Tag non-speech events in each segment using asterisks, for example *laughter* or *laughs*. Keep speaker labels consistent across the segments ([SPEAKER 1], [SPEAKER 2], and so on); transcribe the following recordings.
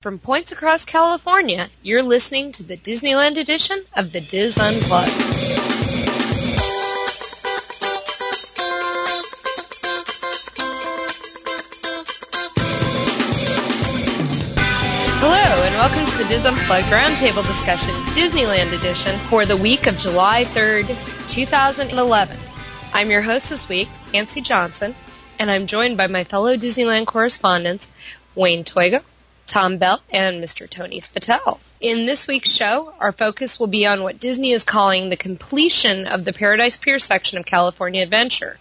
[SPEAKER 1] From points across California, you're listening to the Disneyland edition of the DIS Unplugged. Hello, and welcome to the DIS Unplugged Roundtable Discussion Disneyland edition for the week of July 3rd, 2011. I'm your host this week, Nancy Johnson, and I'm joined by my fellow Disneyland correspondents, Wayne Toigo, Tom Bell, and Mr. Tony Spatel. In this week's show, our focus will be on what Disney is calling the completion of the Paradise Pier section of California Adventure.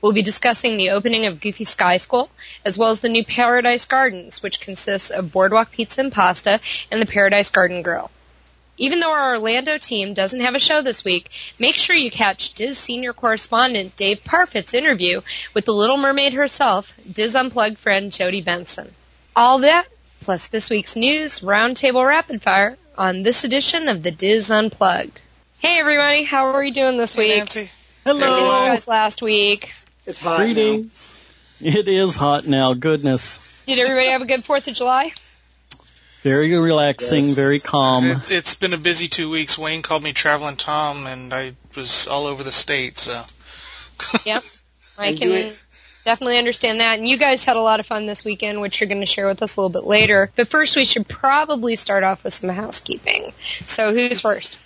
[SPEAKER 1] We'll be discussing the opening of Goofy Sky School, as well as the new Paradise Gardens, which consists of Boardwalk Pizza and Pasta and the Paradise Garden Grill. Even though our Orlando team doesn't have a show this week, make sure you catch DIS senior correspondent Dave Parfitt's interview with the Little Mermaid herself, DIS Unplugged friend Jodi Benson. All that plus this week's news roundtable rapid fire on this edition of the DIS Unplugged. Hey everybody, how are you doing this
[SPEAKER 2] Hey,
[SPEAKER 1] week?
[SPEAKER 2] Nancy.
[SPEAKER 1] Missed you
[SPEAKER 3] Hello.
[SPEAKER 1] guys last week.
[SPEAKER 3] It's hot.
[SPEAKER 2] Greetings. It is hot now. Goodness.
[SPEAKER 1] Did everybody have a good Fourth of July?
[SPEAKER 2] Very relaxing.
[SPEAKER 3] Yes.
[SPEAKER 2] Very calm.
[SPEAKER 4] It, it's been a busy two weeks. Wayne called me traveling Tom, and I was all over the state. So
[SPEAKER 1] Yep. *laughs* I can
[SPEAKER 3] do it-
[SPEAKER 1] definitely understand that. And you guys had a lot of fun this weekend, which you're going to share with us a little bit later. But first, we should probably start off with some housekeeping. So who's first?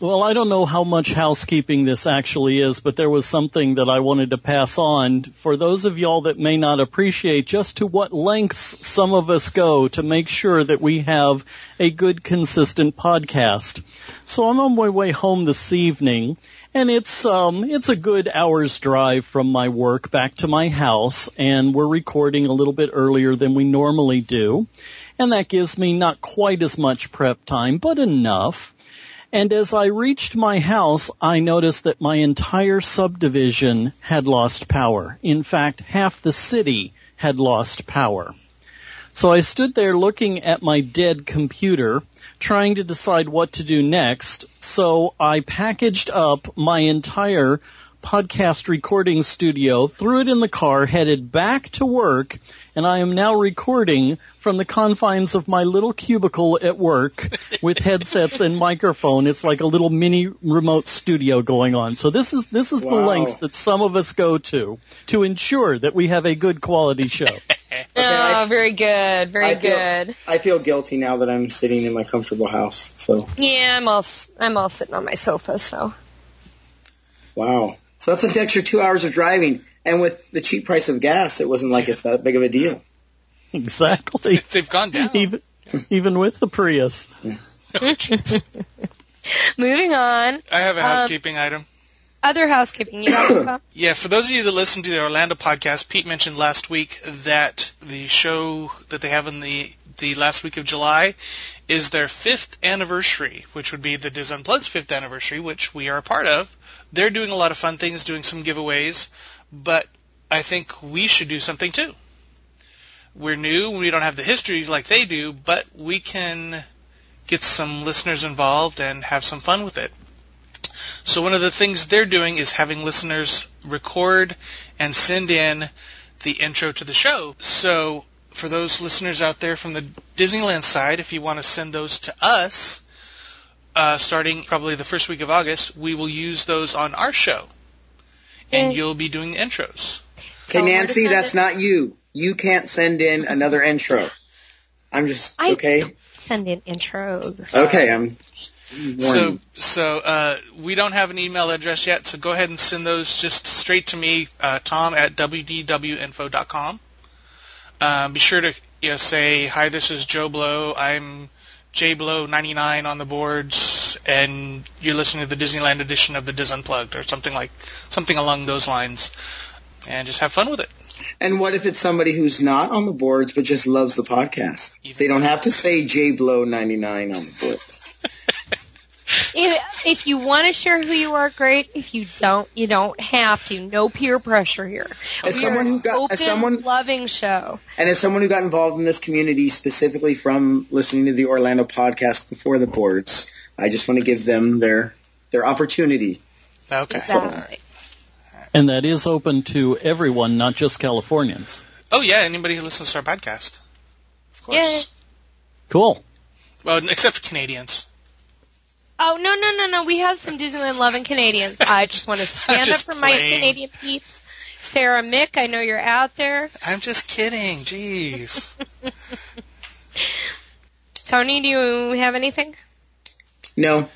[SPEAKER 2] Well, I don't know how much housekeeping this actually is, but there was something that I wanted to pass on for those of y'all that may not appreciate just to what lengths some of us go to make sure that we have a good, consistent podcast. So I'm on my way home this evening, and it's um it's a good hour's drive from my work back to my house, and we're recording a little bit earlier than we normally do, and that gives me not quite as much prep time, but enough. And as I reached my house, I noticed that my entire subdivision had lost power. In fact, half the city had lost power. So I stood there looking at my dead computer, trying to decide what to do next. So I packaged up my entire podcast recording studio, threw it in the car, headed back to work, and I am now recording from the confines of my little cubicle at work *laughs* with headsets and microphone. It's like a little mini remote studio going on. So this is this is the lengths that some of us go to to ensure that we have a good quality show. *laughs* *laughs*
[SPEAKER 1] oh,
[SPEAKER 3] I-
[SPEAKER 1] very good, very
[SPEAKER 3] I feel-
[SPEAKER 1] good.
[SPEAKER 3] I feel guilty now that I'm sitting in my comfortable house. So,
[SPEAKER 1] Yeah, I'm all s- I'm all sitting on my sofa. So
[SPEAKER 3] wow. So that's an extra two hours of driving. And with the cheap price of gas, it wasn't like it's that big of a deal.
[SPEAKER 2] exactly.
[SPEAKER 4] they've gone down.
[SPEAKER 2] Even even with the Prius. *laughs*
[SPEAKER 1] moving on.
[SPEAKER 4] I have a
[SPEAKER 1] Um,
[SPEAKER 4] housekeeping item.
[SPEAKER 1] Other housekeeping. You? *coughs*
[SPEAKER 4] Yeah, for those of you that listen to the Orlando podcast, Pete mentioned last week that the show that they have in the the last week of July is their fifth anniversary, which would be the DIS Unplugged's fifth anniversary, which we are a part of. They're doing a lot of fun things, doing some giveaways, but I think we should do something too. We're new, we don't have the history like they do, but we can get some listeners involved and have some fun with it. So one of the things they're doing is having listeners record and send in the intro to the show. So for those listeners out there from the Disneyland side, if you want to send those to us, uh, starting probably the first week of August, we will use those on our show. And
[SPEAKER 1] Yay.
[SPEAKER 4] you'll be doing the intros.
[SPEAKER 3] Okay,
[SPEAKER 1] Tell 'em where to
[SPEAKER 3] Nancy, that's
[SPEAKER 1] it.
[SPEAKER 3] not you. You can't send in another intro. I'm just,
[SPEAKER 1] I
[SPEAKER 3] okay?
[SPEAKER 1] send in intros.
[SPEAKER 3] Okay, I'm
[SPEAKER 4] So, so uh, we don't have an email address yet, so go ahead and send those just straight to me, uh, Tom at wdwinfo.com. Um, be sure to you know, say hi. This is Joe Blow. I'm JBlow99 on the boards, and you're listening to the Disneyland edition of the DIS Unplugged, or something like something along those lines, and just have fun with it.
[SPEAKER 3] And what if it's somebody who's not on the boards but just loves the podcast? They don't have to say JBlow99 on the boards.
[SPEAKER 1] If, if you want to share who you are, great. If you don't, you don't have to. No peer pressure here.
[SPEAKER 3] As
[SPEAKER 1] we
[SPEAKER 3] someone
[SPEAKER 1] are
[SPEAKER 3] who got-
[SPEAKER 1] open,
[SPEAKER 3] as someone-
[SPEAKER 1] loving show.
[SPEAKER 3] And as someone who got involved in this community specifically from listening to the Orlando podcast before the boards, I just want to give them their their opportunity.
[SPEAKER 4] Okay.
[SPEAKER 1] Exactly.
[SPEAKER 2] And that is open to everyone, not just Californians.
[SPEAKER 4] Oh yeah, anybody who listens to our podcast, of course.
[SPEAKER 1] Yeah.
[SPEAKER 2] Cool.
[SPEAKER 4] Well, except for Canadians.
[SPEAKER 1] Oh no no no no! We have some Disneyland loving Canadians. *laughs* I just want to stand up
[SPEAKER 4] just
[SPEAKER 1] for my
[SPEAKER 4] playing.
[SPEAKER 1] Canadian peeps. Sarah Mick, I know you're out there.
[SPEAKER 4] I'm just kidding. Jeez. *laughs*
[SPEAKER 1] Tony, do you have anything?
[SPEAKER 3] No.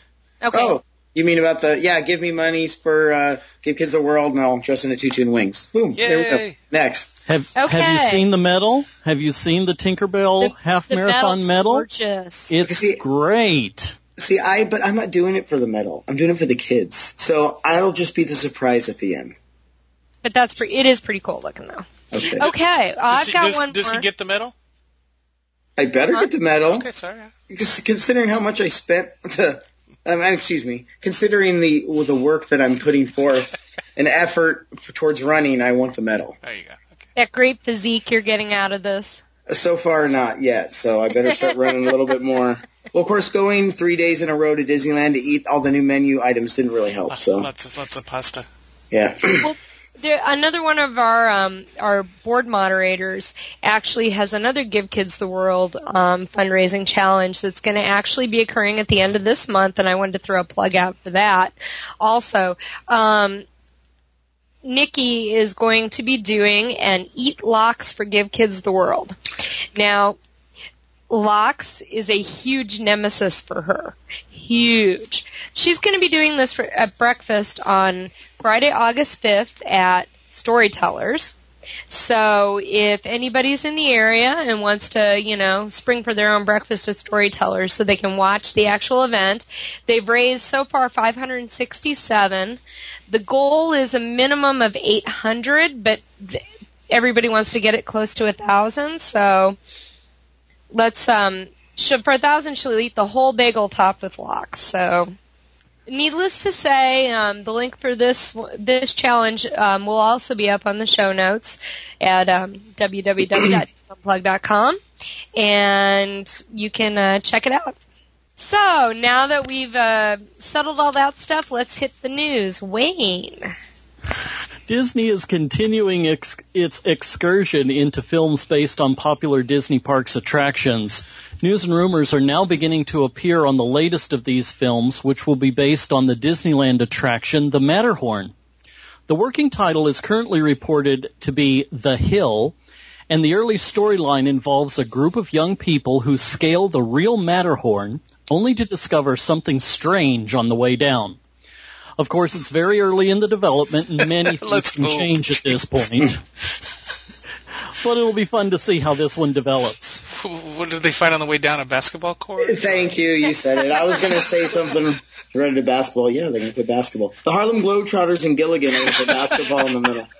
[SPEAKER 1] Okay.
[SPEAKER 3] Oh, you mean about the yeah? Give me monies for uh, give kids the world. No, dressing a tutu and wings. Boom. There we go.
[SPEAKER 4] Yay.
[SPEAKER 3] Next.
[SPEAKER 2] Have
[SPEAKER 1] Okay.
[SPEAKER 2] Have you seen the medal? Have you seen the Tinkerbell
[SPEAKER 1] The-
[SPEAKER 2] half
[SPEAKER 1] the
[SPEAKER 2] marathon
[SPEAKER 1] medal's
[SPEAKER 2] medal?
[SPEAKER 1] Gorgeous.
[SPEAKER 2] It's
[SPEAKER 3] See-
[SPEAKER 2] great.
[SPEAKER 3] See, I but I'm not doing it for the medal. I'm doing it for the kids. So I'll just be the surprise at the end.
[SPEAKER 1] But that's pretty. It is pretty cool looking though.
[SPEAKER 3] Okay.
[SPEAKER 1] Okay,
[SPEAKER 4] Does,
[SPEAKER 1] I've
[SPEAKER 4] he,
[SPEAKER 1] got
[SPEAKER 4] does,
[SPEAKER 1] one
[SPEAKER 4] does
[SPEAKER 1] more.
[SPEAKER 4] he get the medal?
[SPEAKER 3] I better
[SPEAKER 1] Huh?
[SPEAKER 3] get the medal.
[SPEAKER 4] Okay, sorry.
[SPEAKER 3] Considering how much I spent to, *laughs* um, excuse me, considering the well, the work that I'm putting forth, *laughs* an effort towards running, I want the medal.
[SPEAKER 4] There you go. Okay.
[SPEAKER 1] that great physique you're getting out of this.
[SPEAKER 3] So far, not yet. So I better start running a little bit more. Well, of course, going three days in a row to Disneyland to eat all the new menu items didn't really help. So
[SPEAKER 4] Lots of, lots of pasta.
[SPEAKER 3] yeah. *clears throat*
[SPEAKER 1] There, another one of our um, our board moderators actually has another Give Kids the World um, fundraising challenge that's going to actually be occurring at the end of this month, and I wanted to throw a plug out for that. Also, um, Nikki is going to be doing an Eat Lox for Give Kids the World. Now, Lox is a huge nemesis for her. Huge. She's going to be doing this for, at breakfast on Friday, August 5th at Storytellers. So if anybody's in the area and wants to, you know, spring for their own breakfast with Storytellers so they can watch the actual event, they've raised so far 567. The goal is a minimum of 800, but th- everybody wants to get it close to a thousand, so let's um she, for a thousand she'll eat the whole bagel topped with lox so needless to say um, the link for this this challenge um, will also be up on the show notes at um, www.unplug.com and you can uh, check it out. So now that we've uh, settled all that stuff let's hit the news. Wayne.
[SPEAKER 2] Disney is continuing ex- its excursion into films based on popular Disney parks attractions. News and rumors are now beginning to appear on the latest of these films, which will be based on the Disneyland attraction, The Matterhorn. The working title is currently reported to be The Hill, and the early storyline involves a group of young people who scale the real Matterhorn, only to discover something strange on the way down. Of course, it's very early in the development, and many *laughs* things can change at this point. *laughs* but it'll be fun to see how this one develops. *laughs*
[SPEAKER 4] What did they find on the way down? A basketball court?
[SPEAKER 3] Thank you. You said it. I was going to say something related to basketball. Yeah, they're going to play basketball. The Harlem Globetrotters and Gilligan are the basketball in the middle. *laughs*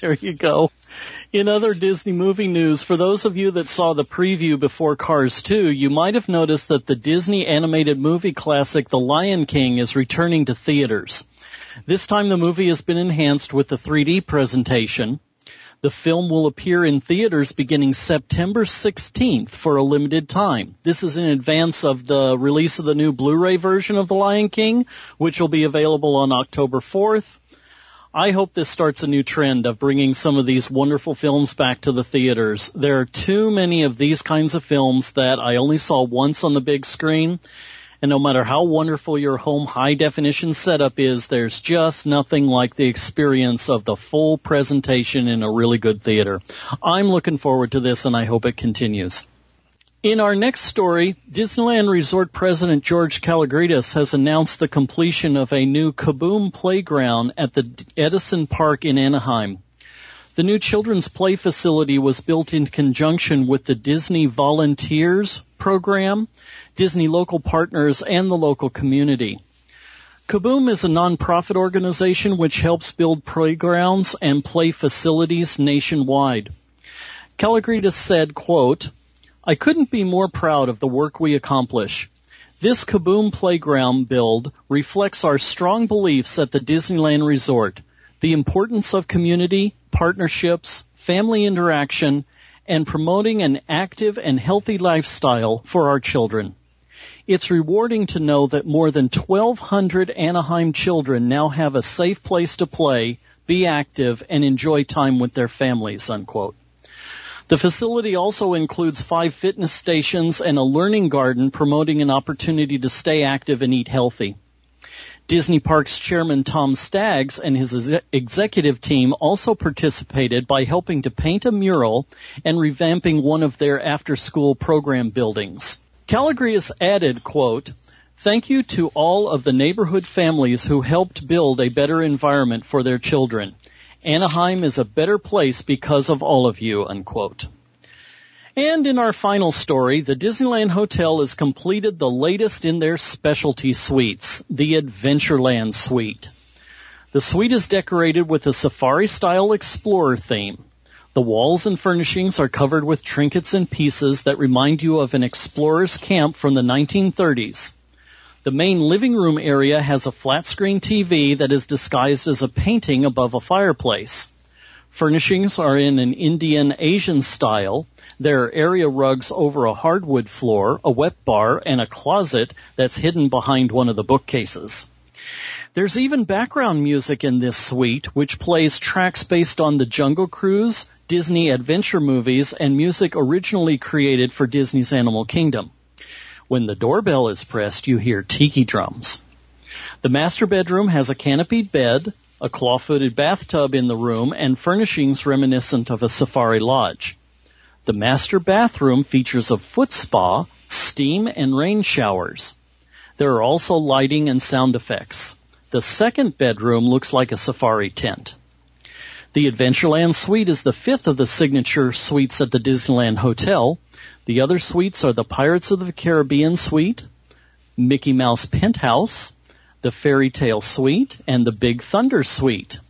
[SPEAKER 2] There you go. In other Disney movie news, for those of you that saw the preview before Cars 2, you might have noticed that the Disney animated movie classic The Lion King is returning to theaters. This time the movie has been enhanced with the 3D presentation. The film will appear in theaters beginning September 16th for a limited time. This is in advance of the release of the new Blu-ray version of The Lion King, which will be available on October 4th. I hope this starts a new trend of bringing some of these wonderful films back to the theaters. There are too many of these kinds of films that I only saw once on the big screen. And no matter how wonderful your home high definition setup is, there's just nothing like the experience of the full presentation in a really good theater. I'm looking forward to this and I hope it continues. In our next story, Disneyland Resort President George Kalogridis has announced the completion of a new Kaboom playground at the Edison Park in Anaheim. The new children's play facility was built in conjunction with the Disney Volunteers program, Disney local partners, and the local community. Kaboom is a nonprofit organization which helps build playgrounds and play facilities nationwide. Kalogridis said, quote, I couldn't be more proud of the work we accomplish. This Kaboom playground build reflects our strong beliefs at the Disneyland Resort, the importance of community, partnerships, family interaction, and promoting an active and healthy lifestyle for our children. It's rewarding to know that more than 1,200 Anaheim children now have a safe place to play, be active, and enjoy time with their families, unquote. The facility also includes five fitness stations and a learning garden promoting an opportunity to stay active and eat healthy. Disney Parks chairman Tom Staggs and his executive team also participated by helping to paint a mural and revamping one of their after-school program buildings. Kalogridis added, quote, Thank you to all of the neighborhood families who helped build a better environment for their children. Anaheim is a better place because of all of you, unquote. And in our final story, the Disneyland Hotel has completed the latest in their specialty suites, the Adventureland Suite. The suite is decorated with a safari-style explorer theme. The walls and furnishings are covered with trinkets and pieces that remind you of an explorer's camp from the 1930s. The main living room area has a flat screen TV that is disguised as a painting above a fireplace. Furnishings are in an Indian Asian style. There are area rugs over a hardwood floor, a wet bar, and a closet that's hidden behind one of the bookcases. There's even background music in this suite, which plays tracks based on the Jungle Cruise, Disney adventure movies, and music originally created for Disney's Animal Kingdom. When the doorbell is pressed, you hear tiki drums. The master bedroom has a canopied bed, a claw-footed bathtub in the room, and furnishings reminiscent of a safari lodge. The master bathroom features a foot spa, steam, and rain showers. There are also lighting and sound effects. The second bedroom looks like a safari tent. The Adventureland Suite is the fifth of the signature suites at the Disneyland Hotel. The other suites are the Pirates of the Caribbean Suite, Mickey Mouse Penthouse, the Fairy Tale Suite, and the Big Thunder Suite.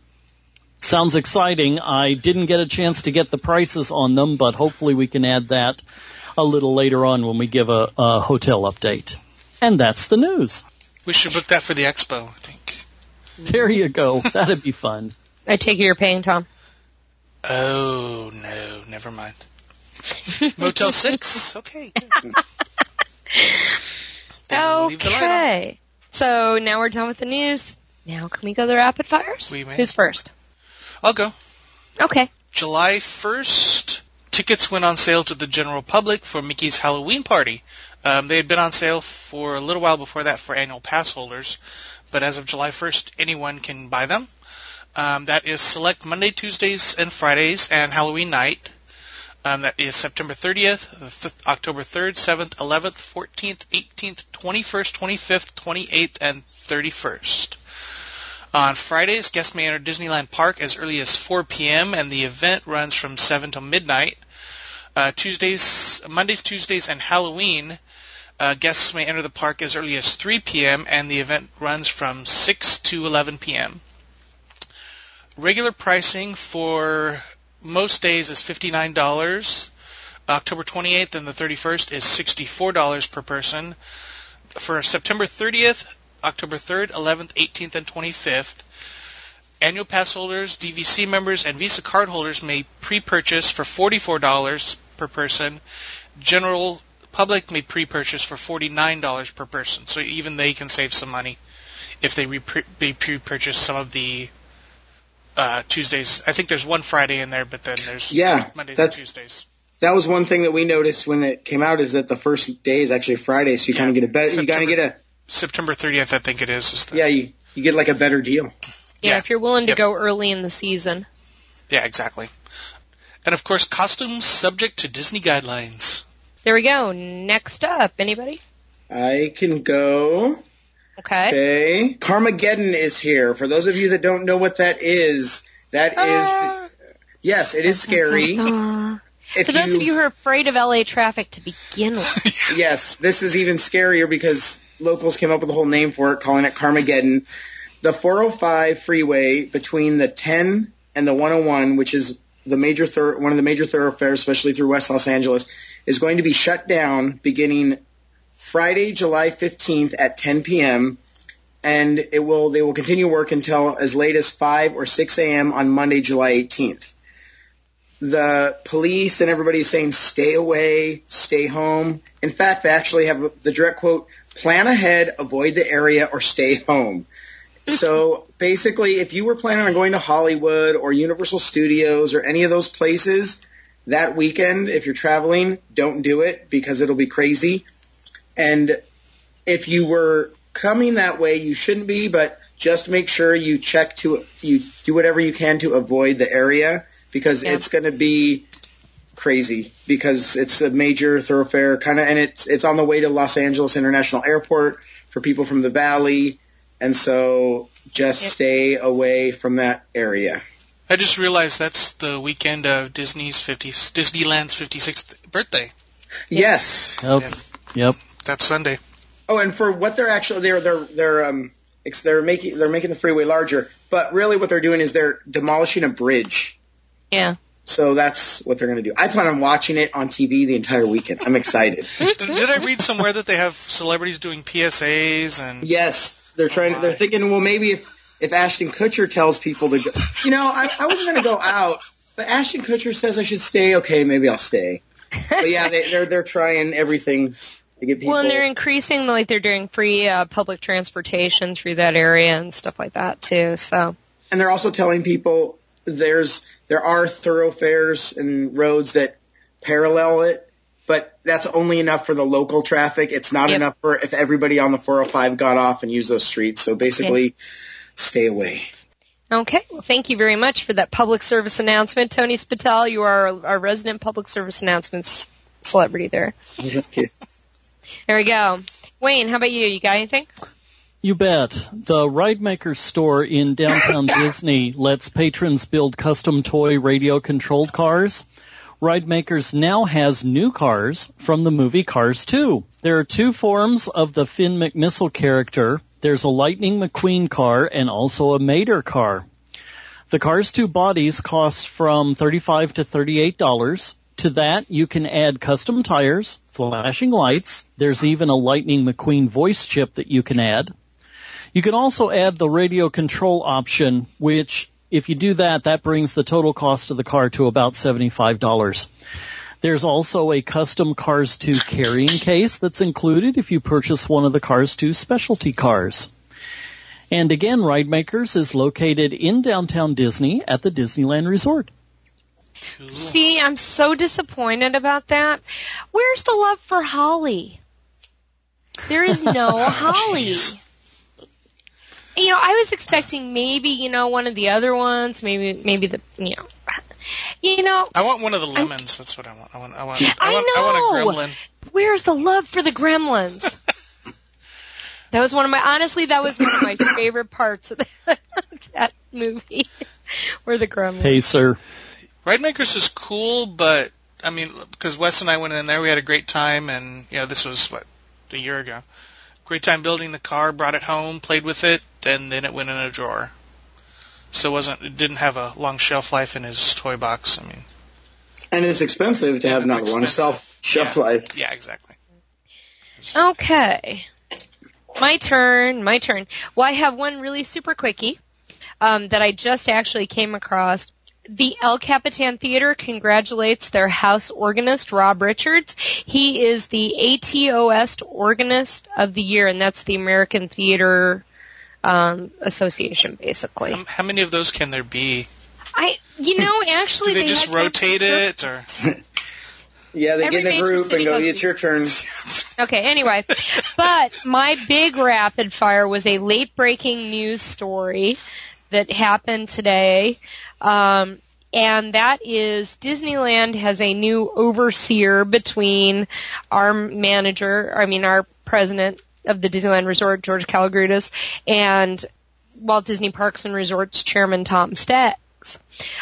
[SPEAKER 2] Sounds exciting. I didn't get a chance to get the prices on them, but hopefully we can add that a little later on when we give a, a hotel update. And that's the news.
[SPEAKER 4] We should book that for the expo, I think.
[SPEAKER 2] There you go. That'd be fun. *laughs*
[SPEAKER 1] I take it you're paying, Tom.
[SPEAKER 4] Oh, no, never mind. Motel 6? *laughs* Okay. *laughs*
[SPEAKER 1] okay. So now we're done with the news. Now can we go to the rapid fires?
[SPEAKER 4] We may.
[SPEAKER 1] Who's first?
[SPEAKER 4] I'll go.
[SPEAKER 1] Okay.
[SPEAKER 4] July 1st, tickets went on sale to the general public for Mickey's Halloween party. Um, they had been on sale for a little while before that for annual pass holders, but as of July 1st, anyone can buy them. Um, that is select Monday, Tuesdays, and Fridays, and Halloween night. Um, that is September 30th, th- October 3rd, 7th, 11th, 14th, 18th, 21st, 25th, 28th, and 31st. On Fridays, guests may enter Disneyland Park as early as 4 p.m. and the event runs from 7 till midnight. Uh, Tuesdays, Mondays, Tuesdays, and Halloween, uh, guests may enter the park as early as 3 p.m. and the event runs from 6 to 11 p.m. Regular pricing for most days is $59. October 28th and the 31st is $64 per person. For September 30th, October 3rd, 11th, 18th, and 25th, annual pass holders, DVC members, and Visa card holders may pre-purchase for $44 per person. General public may pre-purchase for $49 per person. So even they can save some money if they, re- they pre-purchase some of the uh, Tuesdays. I think there's one Friday in there, but then there's
[SPEAKER 3] Yeah,
[SPEAKER 4] Mondays and Tuesdays.
[SPEAKER 3] That was one thing that we noticed when it came out is that the first day is actually Friday, so you kind of get a better, you kind of get a,
[SPEAKER 4] September 30th, I think it is. is the-
[SPEAKER 3] yeah, you, you get like a better deal.
[SPEAKER 1] Yeah,
[SPEAKER 4] Yeah.
[SPEAKER 1] if you're willing to
[SPEAKER 4] Yep.
[SPEAKER 1] go early in the season.
[SPEAKER 4] Yeah, exactly. And of course, costumes subject to Disney guidelines.
[SPEAKER 1] There we go. Next up, anybody?
[SPEAKER 3] I can go.
[SPEAKER 1] Okay.
[SPEAKER 3] Okay. Carmageddon is here. For those of you that don't know what that is, that is,
[SPEAKER 1] Ah.
[SPEAKER 3] yes, it is scary. *laughs*
[SPEAKER 1] Uh,
[SPEAKER 3] If
[SPEAKER 1] to those of you who are afraid of LA traffic to begin with, *laughs*
[SPEAKER 3] Yes, this is even scarier because locals came up with a whole name for it, calling it Carmageddon. The 405 freeway between the 10 and the 101, which is the major thor- one of the major thoroughfares, especially through West Los Angeles, is going to be shut down beginning Friday, July 15th at 10 p.m. And it will they will continue work until as late as 5 or 6 a.m. on Monday, July 18th the police and everybody is saying stay away, stay home. In fact, they actually have the direct quote, plan ahead, avoid the area, or stay home. *laughs* so basically, if you were planning on going to Hollywood or Universal Studios or any of those places, that weekend, if you're traveling, don't do it because it'll be crazy. And if you were coming that way, you shouldn't be, but just make sure you check to, you do whatever you can to avoid the area because
[SPEAKER 1] Yeah.
[SPEAKER 3] it's going to be crazy because it's a major thoroughfare kind of, and it's, it's on the way to Los Angeles International Airport for people from the valley. And so just
[SPEAKER 1] Yep.
[SPEAKER 3] stay away from that area.
[SPEAKER 4] I just realized that's the weekend of Disney's 50, Disneyland's 56th birthday.
[SPEAKER 3] Yes.
[SPEAKER 2] Yep. Yep.
[SPEAKER 4] That's Sunday.
[SPEAKER 3] Oh, and for what they're actually they're they're they're um ex- they're making they're making the freeway larger, but really what they're doing is they're demolishing a bridge.
[SPEAKER 1] Yeah.
[SPEAKER 3] So that's what they're going to do. I plan on watching it on TV the entire weekend. I'm excited. *laughs*
[SPEAKER 4] did, did I read somewhere that they have celebrities doing PSAs and
[SPEAKER 3] yes, they're trying. They're thinking, well, maybe if if Ashton Kutcher tells people to go, you know, I, I wasn't going to go out, but Ashton Kutcher says I should stay. Okay, maybe I'll stay. But yeah, they, they're they're trying everything to get people.
[SPEAKER 1] Well, and they're increasing, like they're doing free uh, public transportation through that area and stuff like that too. So
[SPEAKER 3] and they're also telling people there's there are thoroughfares and roads that parallel it, but that's only enough for the local traffic. It's not
[SPEAKER 1] Yep.
[SPEAKER 3] enough for if everybody on the 405 got off and used those streets. So basically, stay away.
[SPEAKER 1] Okay. Well, thank you very much for that public service announcement. Tony Spital. you are our, our resident public service announcements celebrity there. There we go. Wayne, how about you? You got anything?
[SPEAKER 2] You bet. The Ride Maker store in downtown *laughs* Disney lets patrons build custom toy radio controlled cars. Ridemakerz now has new cars from the movie Cars 2. There are two forms of the Finn McMissile character. There's a Lightning McQueen car and also a Mater car. The Cars 2 bodies cost from 35 to $38. To that, you can add custom tires, flashing lights. There's even a Lightning McQueen voice chip that you can add. You can also add the radio control option, which if you do that, that brings the total cost of the car to about $75. There's also a custom Cars 2 carrying case that's included if you purchase one of the Cars 2 specialty cars. And again, Ridemakerz is located in downtown Disney at the Disneyland Resort.
[SPEAKER 4] Cool.
[SPEAKER 1] See, I'm so disappointed about that. Where's the love for Holley? There is no *laughs* Holley.
[SPEAKER 4] Jeez.
[SPEAKER 1] You know, I was expecting maybe, you know, one of the other ones, maybe, maybe the, you know, you know,
[SPEAKER 4] I want one of the lemons. That's what I want. I want. I want. I
[SPEAKER 1] I
[SPEAKER 4] want, I
[SPEAKER 1] know.
[SPEAKER 4] want a gremlin.
[SPEAKER 1] where's the love for the gremlins? *laughs* that was one of my, honestly, that was one of my favorite parts of that, *laughs* that movie, where the gremlins.
[SPEAKER 2] Hey, sir.
[SPEAKER 4] Ridemakerz is cool, but I mean, because Wes and I went in there, we had a great time, and you know, this was what a year ago. Great time building the car, brought it home, played with it, and then it went in a drawer. So it wasn't, it didn't have a long shelf life in his toy box. I mean,
[SPEAKER 3] And it's expensive to have
[SPEAKER 4] It's
[SPEAKER 3] another one.
[SPEAKER 4] expensive.
[SPEAKER 3] Self shelf
[SPEAKER 4] Yeah.
[SPEAKER 3] life.
[SPEAKER 4] yeah, exactly.
[SPEAKER 1] Okay. My turn, my turn. Well, I have one really super quickie um, that I just actually came across. The El Capitan Theater congratulates their house organist, Rob Richards. He is the ATOS Organist of the Year, and that's the American Theater um, Association, basically.
[SPEAKER 4] How, how many of those can there be?
[SPEAKER 1] I, you *laughs* know,
[SPEAKER 4] Do
[SPEAKER 1] actually,
[SPEAKER 4] they just rotate it, or *laughs*
[SPEAKER 3] Yeah, they
[SPEAKER 1] Every
[SPEAKER 3] get in a group and go,
[SPEAKER 1] goes
[SPEAKER 3] it's your turn. *laughs*
[SPEAKER 1] Okay, anyway. but my big rapid fire was a late breaking news story that happened today. Um, and that is Disneyland has a new overseer between our manager, I mean our president of the Disneyland Resort, George Kalogridis, and Walt Disney Parks and Resorts chairman Tom Staggs.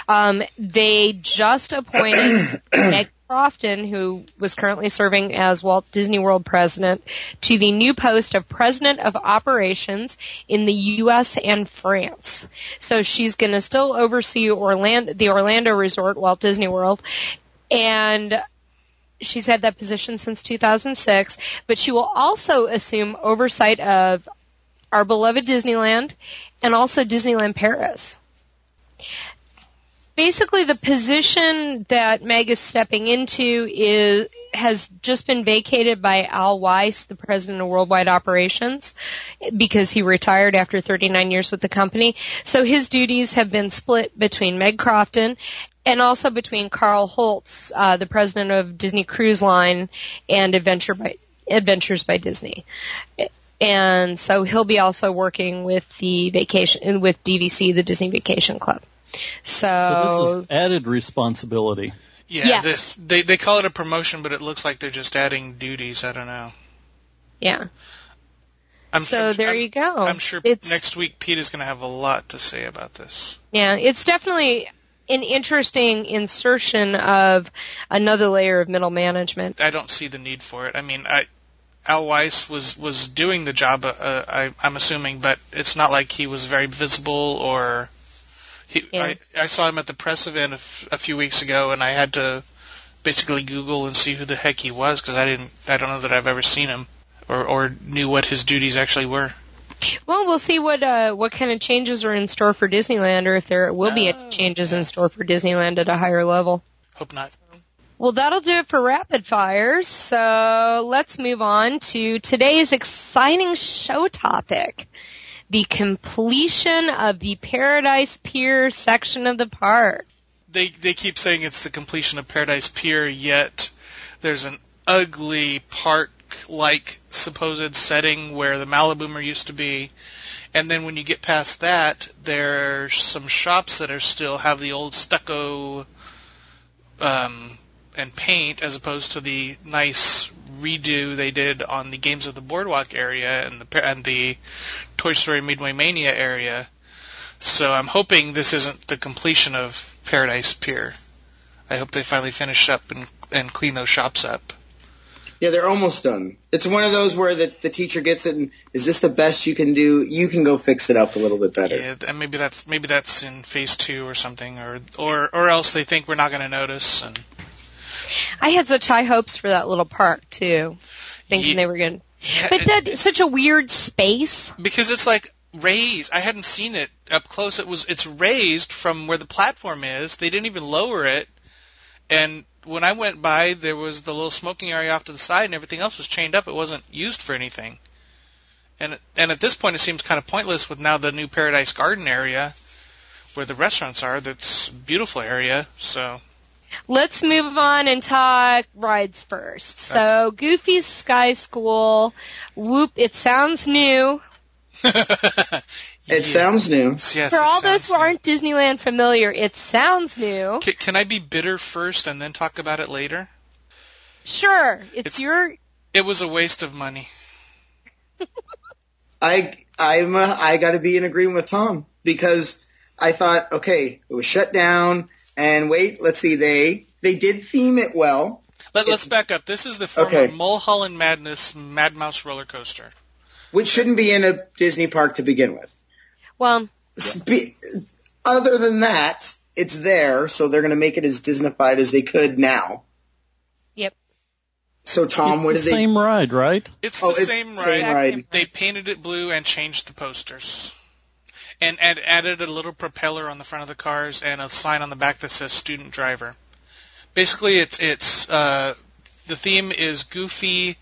[SPEAKER 1] Um, they just appointed *coughs* Meg Crofton, who was currently serving as Walt Disney World president, to the new post of president of operations in the U.S. and France. So she's going to still oversee Orlando, the Orlando Resort, Walt Disney World, and she's had that position since 2006, but she will also assume oversight of our beloved Disneyland and also Disneyland Paris. Basically, the position that Meg is stepping into is has just been vacated by Al Weiss, the president of Worldwide Operations, because he retired after 39 years with the company. So his duties have been split between Meg Crofton and also between Karl Holz, uh, the president of Disney Cruise Line, and Adventure by Adventures by Disney. And so he'll be also working with the vacation with DVC, the Disney Vacation Club. So,
[SPEAKER 2] So this is added responsibility.
[SPEAKER 4] Yeah,
[SPEAKER 1] Yes.
[SPEAKER 4] this, they they call it a promotion, but it looks like they're just adding duties. I don't know.
[SPEAKER 1] yeah.
[SPEAKER 4] I'm
[SPEAKER 1] So
[SPEAKER 4] sure,
[SPEAKER 1] there
[SPEAKER 4] I'm,
[SPEAKER 1] you go.
[SPEAKER 4] I'm sure
[SPEAKER 1] It's-
[SPEAKER 4] next week Pete is going to have a lot to say about this.
[SPEAKER 1] Yeah, it's definitely an interesting insertion of another layer of middle management.
[SPEAKER 4] I don't see the need for it. I mean, I, Al Weiss was was doing the job. Uh, I, I'm assuming, but it's not like he was very visible or. He,
[SPEAKER 1] Yeah.
[SPEAKER 4] I, I saw him at the press event a, f- a few weeks ago, and I had to basically Google and see who the heck he was because I didn't. I don't know that I've ever seen him or or knew what his duties actually were.
[SPEAKER 1] Well, we'll see what uh, what kind of changes are in store for Disneyland, or if there will be any
[SPEAKER 4] Oh,
[SPEAKER 1] changes in store for Disneyland at a higher level.
[SPEAKER 4] Hope not.
[SPEAKER 1] Well, that'll do it for rapid fires. So let's move on to today's exciting show topic. The completion of the Paradise Pier section of the park.
[SPEAKER 4] they they keep saying it's the completion of Paradise Pier, yet there's an ugly park like supposed setting where the Maliboomer used to be. And then when you get past that, there's some shops that are still have the old stucco um, and paint as opposed to the nice redo they did on the Games of the Boardwalk area and the and the Toy Story Midway Mania area. So I'm hoping this isn't the completion of Paradise Pier. I hope they finally finish up and and clean those shops up.
[SPEAKER 3] Yeah, they're almost done. It's one of those where the, the teacher gets it and is this the best you can do? You can go fix it up a little bit better.
[SPEAKER 4] Yeah, and maybe that's maybe that's in phase two or something, or or or else they think we're not going to notice. And
[SPEAKER 1] I had such high hopes for that little park too, thinking
[SPEAKER 4] Ye-
[SPEAKER 1] they were going.
[SPEAKER 4] Yeah,
[SPEAKER 1] But that's such a weird space.
[SPEAKER 4] because it's like raised. I hadn't seen it up close. It was it's raised from where the platform is. They didn't even lower it. And when I went by, there was the little smoking area off to the side, and everything else was chained up. It wasn't used for anything. And and at this point, it seems kind of pointless with now the new Paradise Garden area, where the restaurants are. That's a beautiful area. So
[SPEAKER 1] Let's move on and talk rides first. So Goofy's Sky School, whoop, it sounds new. *laughs*
[SPEAKER 3] It sounds new.
[SPEAKER 4] Yes, yes,
[SPEAKER 1] For all those who
[SPEAKER 4] new.
[SPEAKER 1] aren't Disneyland familiar, it sounds new.
[SPEAKER 4] Can, can I be bitter first and then talk about it later?
[SPEAKER 1] Sure, it's,
[SPEAKER 4] It's-
[SPEAKER 1] your
[SPEAKER 4] It was a waste of money. *laughs*
[SPEAKER 3] I I'm uh, I got to be in agreement with Tom because I thought okay it was shut down and wait let's see they they did theme it well
[SPEAKER 4] Let, let's back up. This is the former
[SPEAKER 3] Okay.
[SPEAKER 4] Mulholland Madness Mad Mouse roller coaster.
[SPEAKER 3] which shouldn't be in a Disney park to begin with.
[SPEAKER 1] well,
[SPEAKER 3] Spe- other than that, it's there, so they're going to make it as Disneyfied as they could now.
[SPEAKER 1] Yep.
[SPEAKER 3] So Tom,
[SPEAKER 2] it's
[SPEAKER 3] what
[SPEAKER 2] the
[SPEAKER 3] did they?
[SPEAKER 2] same ride, right?
[SPEAKER 4] It's
[SPEAKER 3] Oh,
[SPEAKER 4] the
[SPEAKER 3] it's
[SPEAKER 4] same
[SPEAKER 3] same
[SPEAKER 4] ride.
[SPEAKER 3] ride.
[SPEAKER 4] They painted it blue and changed the posters. And, and added a little propeller on the front of the cars and a sign on the back that says student driver. Basically, it's it's uh, the theme is Goofy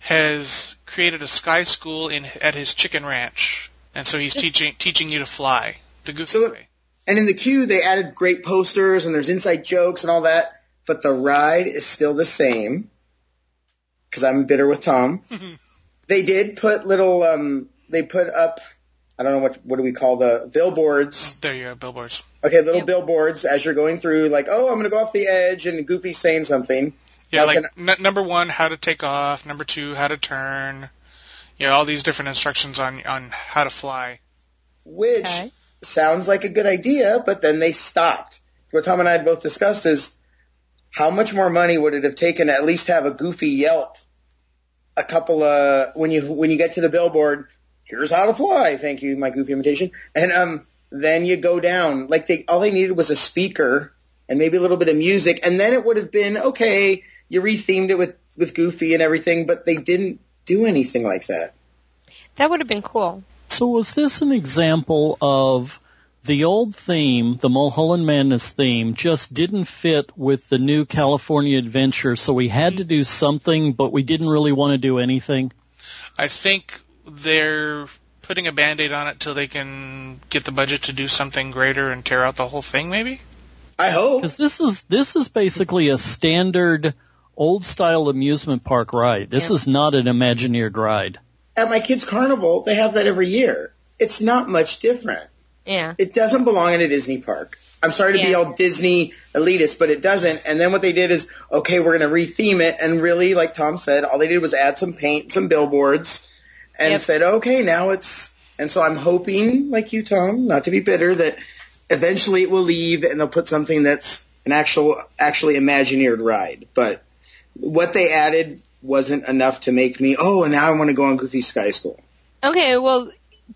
[SPEAKER 4] has created a sky school in at his chicken ranch, and so he's teaching teaching you to fly the Goofy
[SPEAKER 3] So-
[SPEAKER 4] way.
[SPEAKER 3] And in the queue, they added great posters and there's inside jokes and all that, but the ride is still the same. Because I'm bitter with Tom. *laughs* they did put little. um They put up. I don't know what what do we call the billboards.
[SPEAKER 4] There you go, billboards.
[SPEAKER 3] Okay, little
[SPEAKER 1] Yep.
[SPEAKER 3] billboards as you're going through, like, oh, I'm going to go off the edge, and Goofy's saying something.
[SPEAKER 4] Yeah,
[SPEAKER 3] Like
[SPEAKER 4] like n- number one, how to take off. Number two, how to turn. Yeah, all these different instructions on on how to fly.
[SPEAKER 3] which
[SPEAKER 1] Okay.
[SPEAKER 3] sounds like a good idea, but then they stopped. What Tom and I had both discussed is how much more money would it have taken to at least have a goofy Yelp, a couple of when you when you get to the billboard, here's how to fly. Thank you, my goofy imitation, and um then you go down like they all they needed was a speaker and maybe a little bit of music, and then it would have been okay. You rethemed it with with Goofy and everything, but they didn't do anything like that.
[SPEAKER 1] that would have been cool.
[SPEAKER 2] So was this an example of the old theme, the Mulholland Madness theme, just didn't fit with the new California Adventure, so we had to do something, but we didn't really want to do anything?
[SPEAKER 4] I think they're putting a band-aid on it till they can get the budget to do something greater and tear out the whole thing maybe
[SPEAKER 3] I hope.
[SPEAKER 2] Because this is this is basically a standard old style amusement park ride. This
[SPEAKER 1] Yeah.
[SPEAKER 2] is not an Imagineered ride.
[SPEAKER 3] At my kids' carnival, they have that every year. It's not much different.
[SPEAKER 1] Yeah.
[SPEAKER 3] It doesn't belong in a Disney park. I'm sorry to be all Disney elitist, but it doesn't. And then what they did is, okay, we're going to retheme it. And really, like Tom said, all they did was add some paint, some billboards, and
[SPEAKER 1] Yep.
[SPEAKER 3] said, okay, now it's. And so I'm hoping, like you, Tom, not to be bitter, that eventually it will leave and they'll put something that's an actual, actually Imagineered ride. But what they added wasn't enough to make me, oh, and now I want to go on Goofy Sky School.
[SPEAKER 1] Okay, well,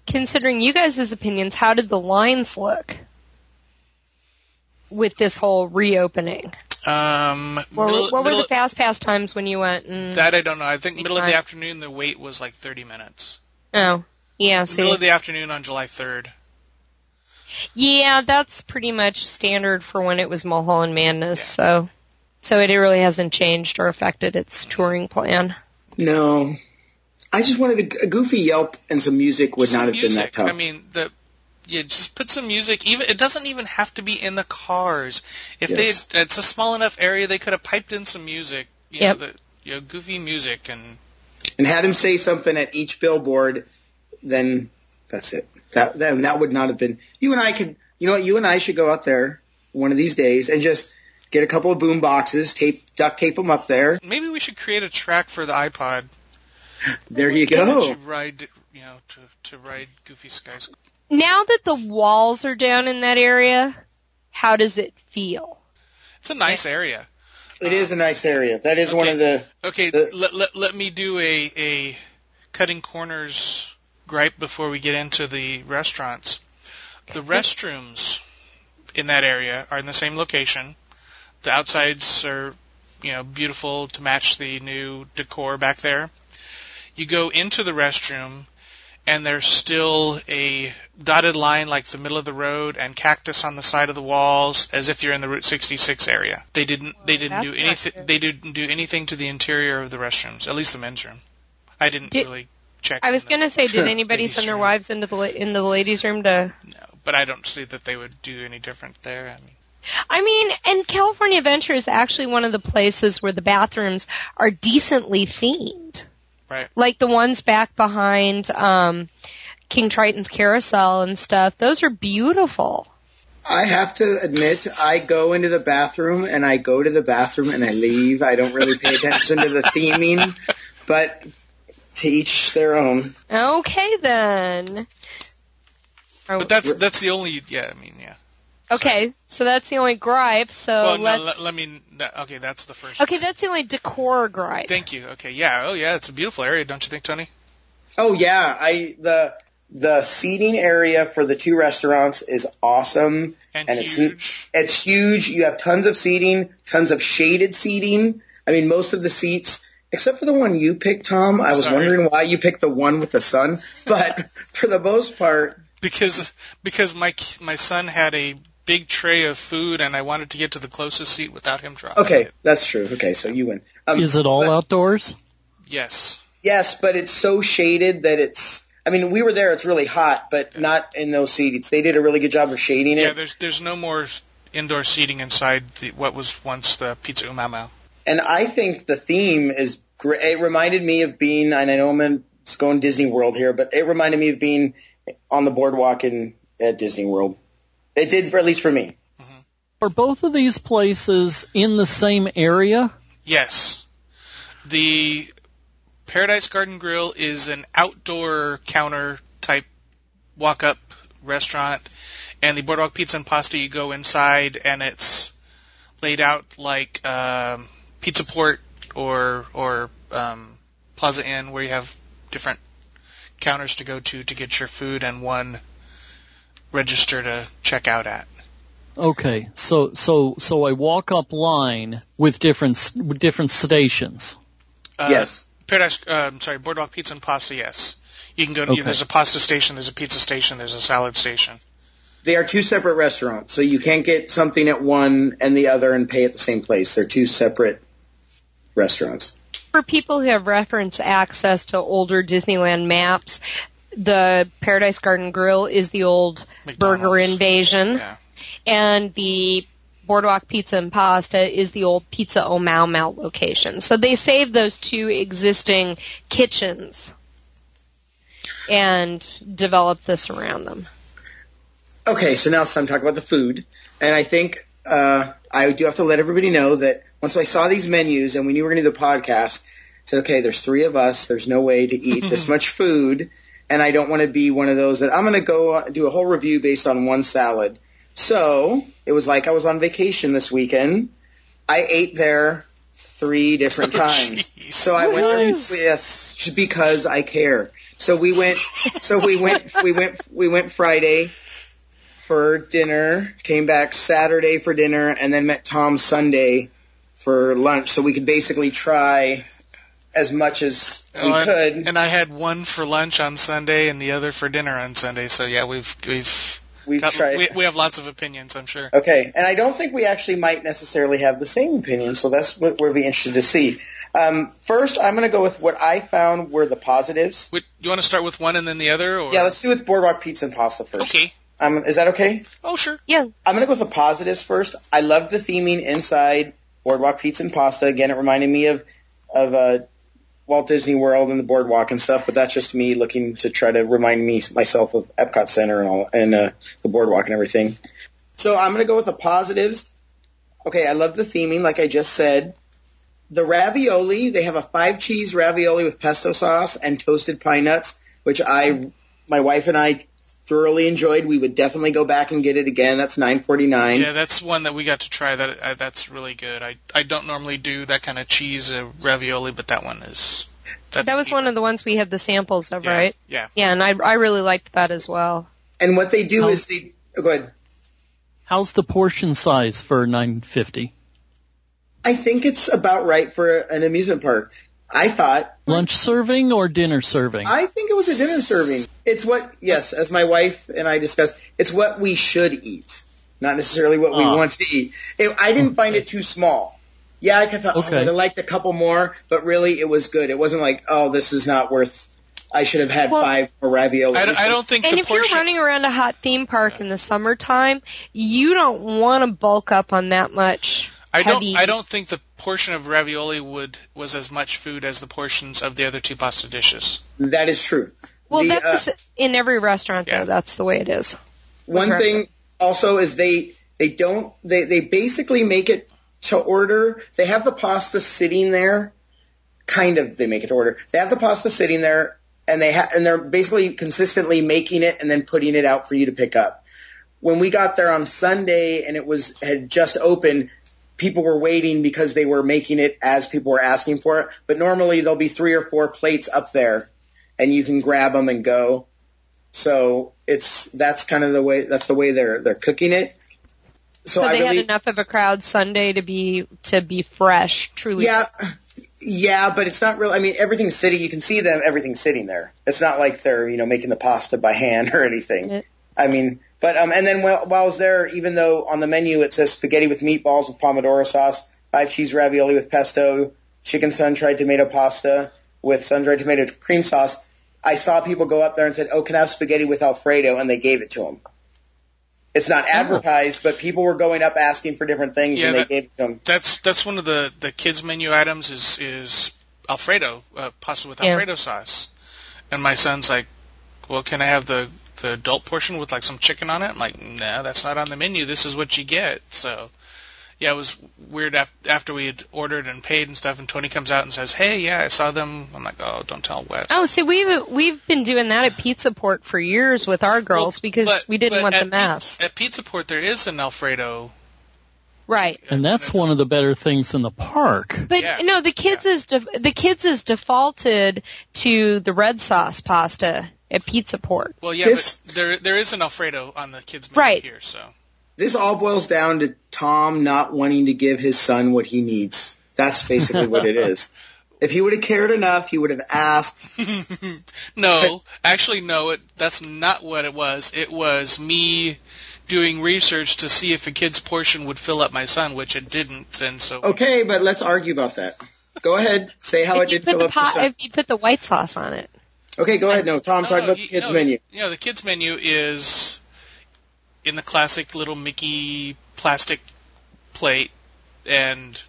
[SPEAKER 1] considering you guys' opinions, how did the lines look with this whole reopening?
[SPEAKER 4] Um,
[SPEAKER 1] What,
[SPEAKER 4] middle,
[SPEAKER 1] what were
[SPEAKER 4] middle-
[SPEAKER 1] the fast pass times when you went? And,
[SPEAKER 4] that I don't know. I think middle of the afternoon the wait was like 30 minutes.
[SPEAKER 1] oh, yeah. See,
[SPEAKER 4] Middle of the afternoon on July 3rd.
[SPEAKER 1] yeah, that's pretty much standard for when it was Mulholland Madness. So, so it really hasn't changed or affected its touring plan.
[SPEAKER 3] No. I just wanted a, a goofy Yelp and some music would
[SPEAKER 4] Some
[SPEAKER 3] not have
[SPEAKER 4] music.
[SPEAKER 3] been that tough.
[SPEAKER 4] I mean, the yeah, just put some music. Even it doesn't even have to be in the cars. If
[SPEAKER 3] Yes.
[SPEAKER 4] they, it's a small enough area, they could have piped in some music. You
[SPEAKER 1] Yep.
[SPEAKER 4] know, the, you know, goofy music and
[SPEAKER 3] and had him say something at each billboard, then that's it. That, that that would not have been. You and I could, you know what? You and I should go out there one of these days and just get a couple of boom boxes, tape, duct tape them up there.
[SPEAKER 4] maybe we should create a track for the iPod.
[SPEAKER 3] There you go.
[SPEAKER 4] you ride, you know, to to ride Goofy Skies.
[SPEAKER 1] Now that the walls are down in that area, how does it feel?
[SPEAKER 4] It's a nice area.
[SPEAKER 3] It is a um, nice area. That is one of the.
[SPEAKER 4] Okay,
[SPEAKER 3] The-
[SPEAKER 4] let, let, let me do a, a cutting corners gripe before we get into the restaurants. The restrooms in that area are in the same location. The outsides are, you know, beautiful to match the new decor back there. You go into the restroom and there's still a dotted line like the middle of the road and cactus on the side of the walls as if you're in the Route 66 area. They didn't they didn't
[SPEAKER 1] that's
[SPEAKER 4] do
[SPEAKER 1] not
[SPEAKER 4] anything they didn't do anything to the interior of the restrooms, at least the men's room. I didn't
[SPEAKER 1] Did-
[SPEAKER 4] really check.
[SPEAKER 1] I was gonna say, did *laughs* anybody send their
[SPEAKER 4] room.
[SPEAKER 1] wives into the la- into the ladies' room to?
[SPEAKER 4] No, but I don't see that they would do any different there. I mean,
[SPEAKER 1] I mean, and California Adventure is actually one of the places where the bathrooms are decently themed,
[SPEAKER 4] right.
[SPEAKER 1] like the ones back behind um, King Triton's Carousel and stuff. Those are beautiful.
[SPEAKER 3] I have to admit, I go into the bathroom and I go to the bathroom and I leave. I don't really pay attention to the theming, but to each their own.
[SPEAKER 1] Okay then.
[SPEAKER 4] But that's that's the only. Yeah, I mean, yeah.
[SPEAKER 1] Okay, so that's the only gripe. So
[SPEAKER 4] well, no,
[SPEAKER 1] let's.
[SPEAKER 4] let, let me. Okay, that's the first.
[SPEAKER 1] okay, that's the only decor gripe.
[SPEAKER 4] Thank you. Okay, yeah. Oh, yeah. It's a beautiful area, don't you think, Tony?
[SPEAKER 3] Oh yeah, I the the seating area for the two restaurants is awesome.
[SPEAKER 4] And,
[SPEAKER 3] And it's-
[SPEAKER 4] huge.
[SPEAKER 3] It's huge. You have tons of seating, tons of shaded seating. I mean, most of the seats, except for the one you picked, Tom. I was
[SPEAKER 4] Sorry.
[SPEAKER 3] wondering why you picked the one with the sun, but *laughs* for the most part,
[SPEAKER 4] because because my my son had a big tray of food and I wanted to get to the closest seat without him dropping
[SPEAKER 3] okay,
[SPEAKER 4] it.
[SPEAKER 3] that's true. Okay, so you win. Um,
[SPEAKER 2] Is it all
[SPEAKER 3] but-
[SPEAKER 2] outdoors?
[SPEAKER 4] Yes.
[SPEAKER 3] Yes, but it's so shaded that it's. I mean, we were there. It's really hot, but not in those seats. They did a really good job of shading it.
[SPEAKER 4] Yeah. There's there's no more indoor seating inside the what was once the Pizza Oom Mow Mow.
[SPEAKER 3] And I think the theme is great. It reminded me of being, and I know I'm in, it's going Disney World here, but it reminded me of being on the boardwalk in at Disney World. It did, for, at least for me.
[SPEAKER 2] Are both of these places in the same area?
[SPEAKER 4] Yes. The Paradise Garden Grill is an outdoor counter type walk up restaurant and the Boardwalk Pizza and Pasta you go inside and it's laid out like um, Pizza Port or or um, Plaza Inn where you have different counters to go to to get your food and one register to check out at.
[SPEAKER 2] Okay, so so so I walk up line with different s- with different stations.
[SPEAKER 4] Uh,
[SPEAKER 3] yes.
[SPEAKER 4] Paradise, uh, I'm sorry, Boardwalk Pizza and Pasta, yes. You can go to,
[SPEAKER 2] Okay.
[SPEAKER 4] there's a pasta station, there's a pizza station, there's a salad station.
[SPEAKER 3] They are two separate restaurants, so you can't get something at one and the other and pay at the same place. They're two separate restaurants.
[SPEAKER 1] For people who have reference access to older Disneyland maps, the Paradise Garden Grill is the old Burger Invasion,
[SPEAKER 4] Yeah.
[SPEAKER 1] and the Boardwalk Pizza and Pasta is the old Pizza Oom Mow Mow location. So they saved those two existing kitchens and developed this around them.
[SPEAKER 3] Okay, so now it's time to talk about the food. And I think uh, I do have to let everybody know that once I saw these menus and we knew we were going to do the podcast, I said, okay, there's three of us. There's no way to eat this *laughs* much food. And I don't want to be one of those that I'm going to go uh, do a whole review based on one salad. So it was like I was on vacation this weekend. I ate there three different *laughs*
[SPEAKER 4] Oh,
[SPEAKER 3] times.
[SPEAKER 4] jeez.
[SPEAKER 3] So I went there, yes, because I care. So we went, so we went, we went, we went Friday for dinner, came back Saturday for dinner, and then met Tom Sunday for lunch. So we could basically try as much as we
[SPEAKER 4] Oh,
[SPEAKER 3] could.
[SPEAKER 4] And I had one for lunch on Sunday and the other for dinner on Sunday. So yeah, we've we've
[SPEAKER 3] We've
[SPEAKER 4] got,
[SPEAKER 3] tried.
[SPEAKER 4] we, we have lots of opinions, I'm sure.
[SPEAKER 3] Okay, and I don't think we actually might necessarily have the same opinion, so that's what we'll be interested to see. Um, first, I'm going to go with what I found were the positives.
[SPEAKER 4] Wait, you want to start with one and then the other, or
[SPEAKER 3] Yeah, let's do with Boardwalk Pizza and Pasta first.
[SPEAKER 4] okay?
[SPEAKER 3] Um, is that okay?
[SPEAKER 4] Oh sure.
[SPEAKER 1] Yeah.
[SPEAKER 3] I'm gonna go with the positives first. I love the theming inside Boardwalk Pizza and Pasta. Again, it reminded me of of uh, Walt Disney World and the Boardwalk and stuff. But that's just me looking to try to remind me myself of Epcot Center and all and uh, the Boardwalk and everything. So I'm gonna go with the positives. Okay, I love the theming, like I just said. The ravioli, they have a five cheese ravioli with pesto sauce and toasted pine nuts, which I, my wife and I thoroughly enjoyed. We would definitely go back and get it again. That's nine forty nine.
[SPEAKER 4] Yeah, that's one that we got to try. That uh, that's really good. I I don't normally do that kind of cheese uh, ravioli, but that one is. That's
[SPEAKER 1] That was one of the ones we had the samples of,
[SPEAKER 4] yeah,
[SPEAKER 1] right?
[SPEAKER 4] Yeah.
[SPEAKER 1] Yeah, and I I really liked that as well.
[SPEAKER 3] And what they do
[SPEAKER 2] Oh.
[SPEAKER 3] is they oh, go ahead.
[SPEAKER 2] How's the portion size for 950?
[SPEAKER 3] I think it's about right for an amusement park. I thought.
[SPEAKER 2] Lunch serving or dinner serving?
[SPEAKER 3] I think it was a dinner serving. It's what yes, as my wife and I discussed, it's what we should eat, not necessarily what we
[SPEAKER 2] Ah.
[SPEAKER 3] want to eat. It, I didn't find it too small. Yeah, I thought
[SPEAKER 2] Okay.
[SPEAKER 3] oh, I'd have liked a couple more, but really it was good. It wasn't like oh this is not worth. I should have had
[SPEAKER 1] Well-
[SPEAKER 3] five for ravioli.
[SPEAKER 4] I, don't- I don't think
[SPEAKER 1] And
[SPEAKER 4] the
[SPEAKER 1] if
[SPEAKER 4] portion.
[SPEAKER 1] you're running around a hot theme park in the summertime, you don't want to bulk up on that much.
[SPEAKER 4] I don't.
[SPEAKER 1] heavy-
[SPEAKER 4] I don't think the portion of ravioli would was as much food as the portions of the other two pasta dishes.
[SPEAKER 3] That is true.
[SPEAKER 1] Well,
[SPEAKER 3] The,
[SPEAKER 1] that's
[SPEAKER 3] uh,
[SPEAKER 1] in every restaurant
[SPEAKER 4] Yeah.
[SPEAKER 1] though. That's the way it is.
[SPEAKER 3] One
[SPEAKER 1] Correct.
[SPEAKER 3] thing also is they they don't they they basically make it to order. They have the pasta sitting there, kind of. They make it to order. They have the pasta sitting there, and they ha- and they're basically consistently making it and then putting it out for you to pick up. When we got there on Sunday and it was had just opened, people were waiting because they were making it as people were asking for it. But normally there'll be three or four plates up there, and you can grab them and go. So it's that's kind of the way that's the way they're they're cooking it. So,
[SPEAKER 1] So, they
[SPEAKER 3] really
[SPEAKER 1] had enough of a crowd Sunday to be to be fresh, truly.
[SPEAKER 3] yeah yeah, but it's not real. I mean, everything's sitting. You can see them. Everything's sitting there. It's not like they're you know making the pasta by hand *laughs* or anything. I mean, but um, and then while, while I was there, even though on the menu it says spaghetti with meatballs with pomodoro sauce, five cheese ravioli with pesto, chicken sun-dried tomato pasta with sun-dried tomato cream sauce, I saw people go up there and said, "Oh, can I have spaghetti with Alfredo?" and they gave it to them. It's not advertised, but people were going up asking for different things,
[SPEAKER 4] Yeah,
[SPEAKER 3] and they
[SPEAKER 4] that-
[SPEAKER 3] gave it to them.
[SPEAKER 4] That's that's one of the the kids menu items is is Alfredo uh, pasta with
[SPEAKER 1] Yeah.
[SPEAKER 4] Alfredo sauce, and my son's like, well, can I have the the adult portion with like some chicken on it? I'm like, no, that's not on the menu. This is what you get. So. Yeah, it was weird af- after we had ordered and paid and stuff, and Tony comes out and says, "Hey, yeah, I saw them." I'm like, "Oh, don't tell Wes."
[SPEAKER 1] Oh, see, we've we've been doing that at Pizza Port for years with our girls
[SPEAKER 4] Well,
[SPEAKER 1] because
[SPEAKER 4] but-
[SPEAKER 1] we didn't want the mess.
[SPEAKER 4] Pizza, at Pizza Port, there is an Alfredo.
[SPEAKER 1] right.
[SPEAKER 2] And that's one of the better things in the park.
[SPEAKER 1] But
[SPEAKER 4] Yeah.
[SPEAKER 1] no, the kids is def- the kids is defaulted to the red sauce pasta at Pizza Port.
[SPEAKER 4] Well, yeah,
[SPEAKER 3] This-
[SPEAKER 4] but there there is an Alfredo on the kids menu
[SPEAKER 1] Right.
[SPEAKER 4] here, so
[SPEAKER 3] This all boils down to Tom not wanting to give his son what he needs. That's basically what it is. *laughs* If he would have cared enough, he would have asked. *laughs*
[SPEAKER 4] no, actually, no. It, that's not what it was. It was me doing research to see if a kid's portion would fill up my son, which it didn't, and so
[SPEAKER 3] Okay, but let's argue about that. Go ahead, say how
[SPEAKER 1] if
[SPEAKER 3] it did
[SPEAKER 1] put
[SPEAKER 3] fill
[SPEAKER 1] the
[SPEAKER 3] up your
[SPEAKER 1] pot,
[SPEAKER 3] son.
[SPEAKER 1] if you put the white sauce on it.
[SPEAKER 3] Okay, go ahead. No, Tom,
[SPEAKER 4] No,
[SPEAKER 3] talk
[SPEAKER 4] no,
[SPEAKER 3] about the kids'
[SPEAKER 4] no,
[SPEAKER 3] menu.
[SPEAKER 4] You know, the kids menu is in the classic little Mickey plastic plate, and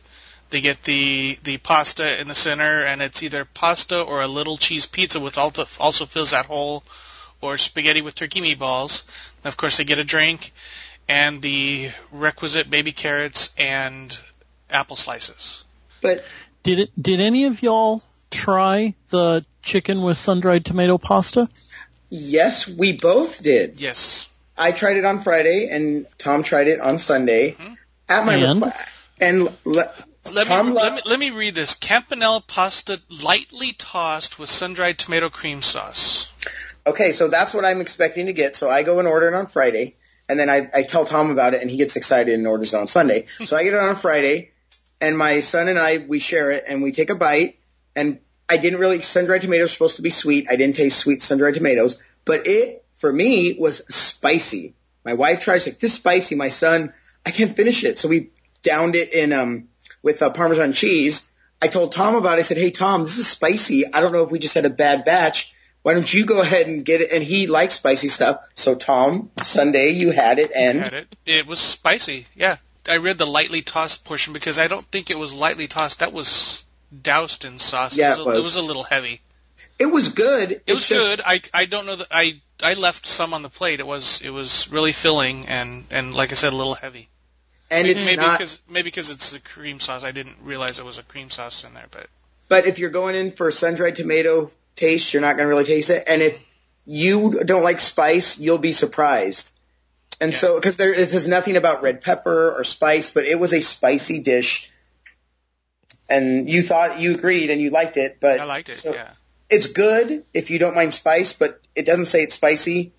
[SPEAKER 4] they get the the pasta in the center, and it's either pasta or a little cheese pizza which also also fills that hole, or spaghetti with turkey meatballs. And of course, they get a drink and the requisite baby carrots and apple slices.
[SPEAKER 3] But
[SPEAKER 2] Did it? Did any of y'all try the chicken with sun-dried tomato pasta?
[SPEAKER 3] yes, we both did.
[SPEAKER 4] Yes.
[SPEAKER 3] I tried it on Friday, and Tom tried it on Sunday.
[SPEAKER 4] Mhm.
[SPEAKER 3] At my
[SPEAKER 2] And?
[SPEAKER 3] request, and le-
[SPEAKER 4] Let
[SPEAKER 3] Tom
[SPEAKER 4] me,
[SPEAKER 3] lo-
[SPEAKER 4] let me let me read this. Campanelle pasta lightly tossed with sun-dried tomato cream sauce.
[SPEAKER 3] Okay, so that's what I'm expecting to get. So I go and order it on Friday, and then I, I tell Tom about it, and he gets excited and orders it on Sunday. *laughs* So I get it on Friday, and my son and I we share it, and we take a bite. And I didn't really sun-dried tomatoes are supposed to be sweet. I didn't taste sweet sun-dried tomatoes, but it for me was spicy. My wife tries like this spicy. My son, I can't finish it, so we downed it in um with uh, Parmesan cheese. I told Tom about it. I said, "Hey Tom, this is spicy. I don't know if we just had a bad batch." why don't you go ahead and get it? And he likes spicy stuff. So Tom, Sunday you had it and
[SPEAKER 4] Had it. It was spicy. Yeah. I read the lightly tossed portion because I don't think it was lightly tossed. That was doused in sauce.
[SPEAKER 3] Yeah,
[SPEAKER 4] it, was
[SPEAKER 3] it
[SPEAKER 4] a,
[SPEAKER 3] was.
[SPEAKER 4] it was a little heavy.
[SPEAKER 3] it was good.
[SPEAKER 4] It was good. I I don't know that I I left some on the plate. It was it was really filling and and like I said, a little heavy.
[SPEAKER 3] And
[SPEAKER 4] maybe
[SPEAKER 3] it's
[SPEAKER 4] maybe
[SPEAKER 3] not,
[SPEAKER 4] because maybe because it's the cream sauce. I didn't realize it was a cream sauce in there, but
[SPEAKER 3] but if you're going in for a sun-dried tomato taste, you're not going to really taste it. And if you don't like spice, you'll be surprised. And
[SPEAKER 4] Yeah.
[SPEAKER 3] so, because there it says nothing about red pepper or spice, but it was a spicy dish. And you thought you agreed and you liked it, but
[SPEAKER 4] I liked it.
[SPEAKER 3] so-
[SPEAKER 4] yeah.
[SPEAKER 3] it's good if you don't mind spice, but it doesn't say it's spicy.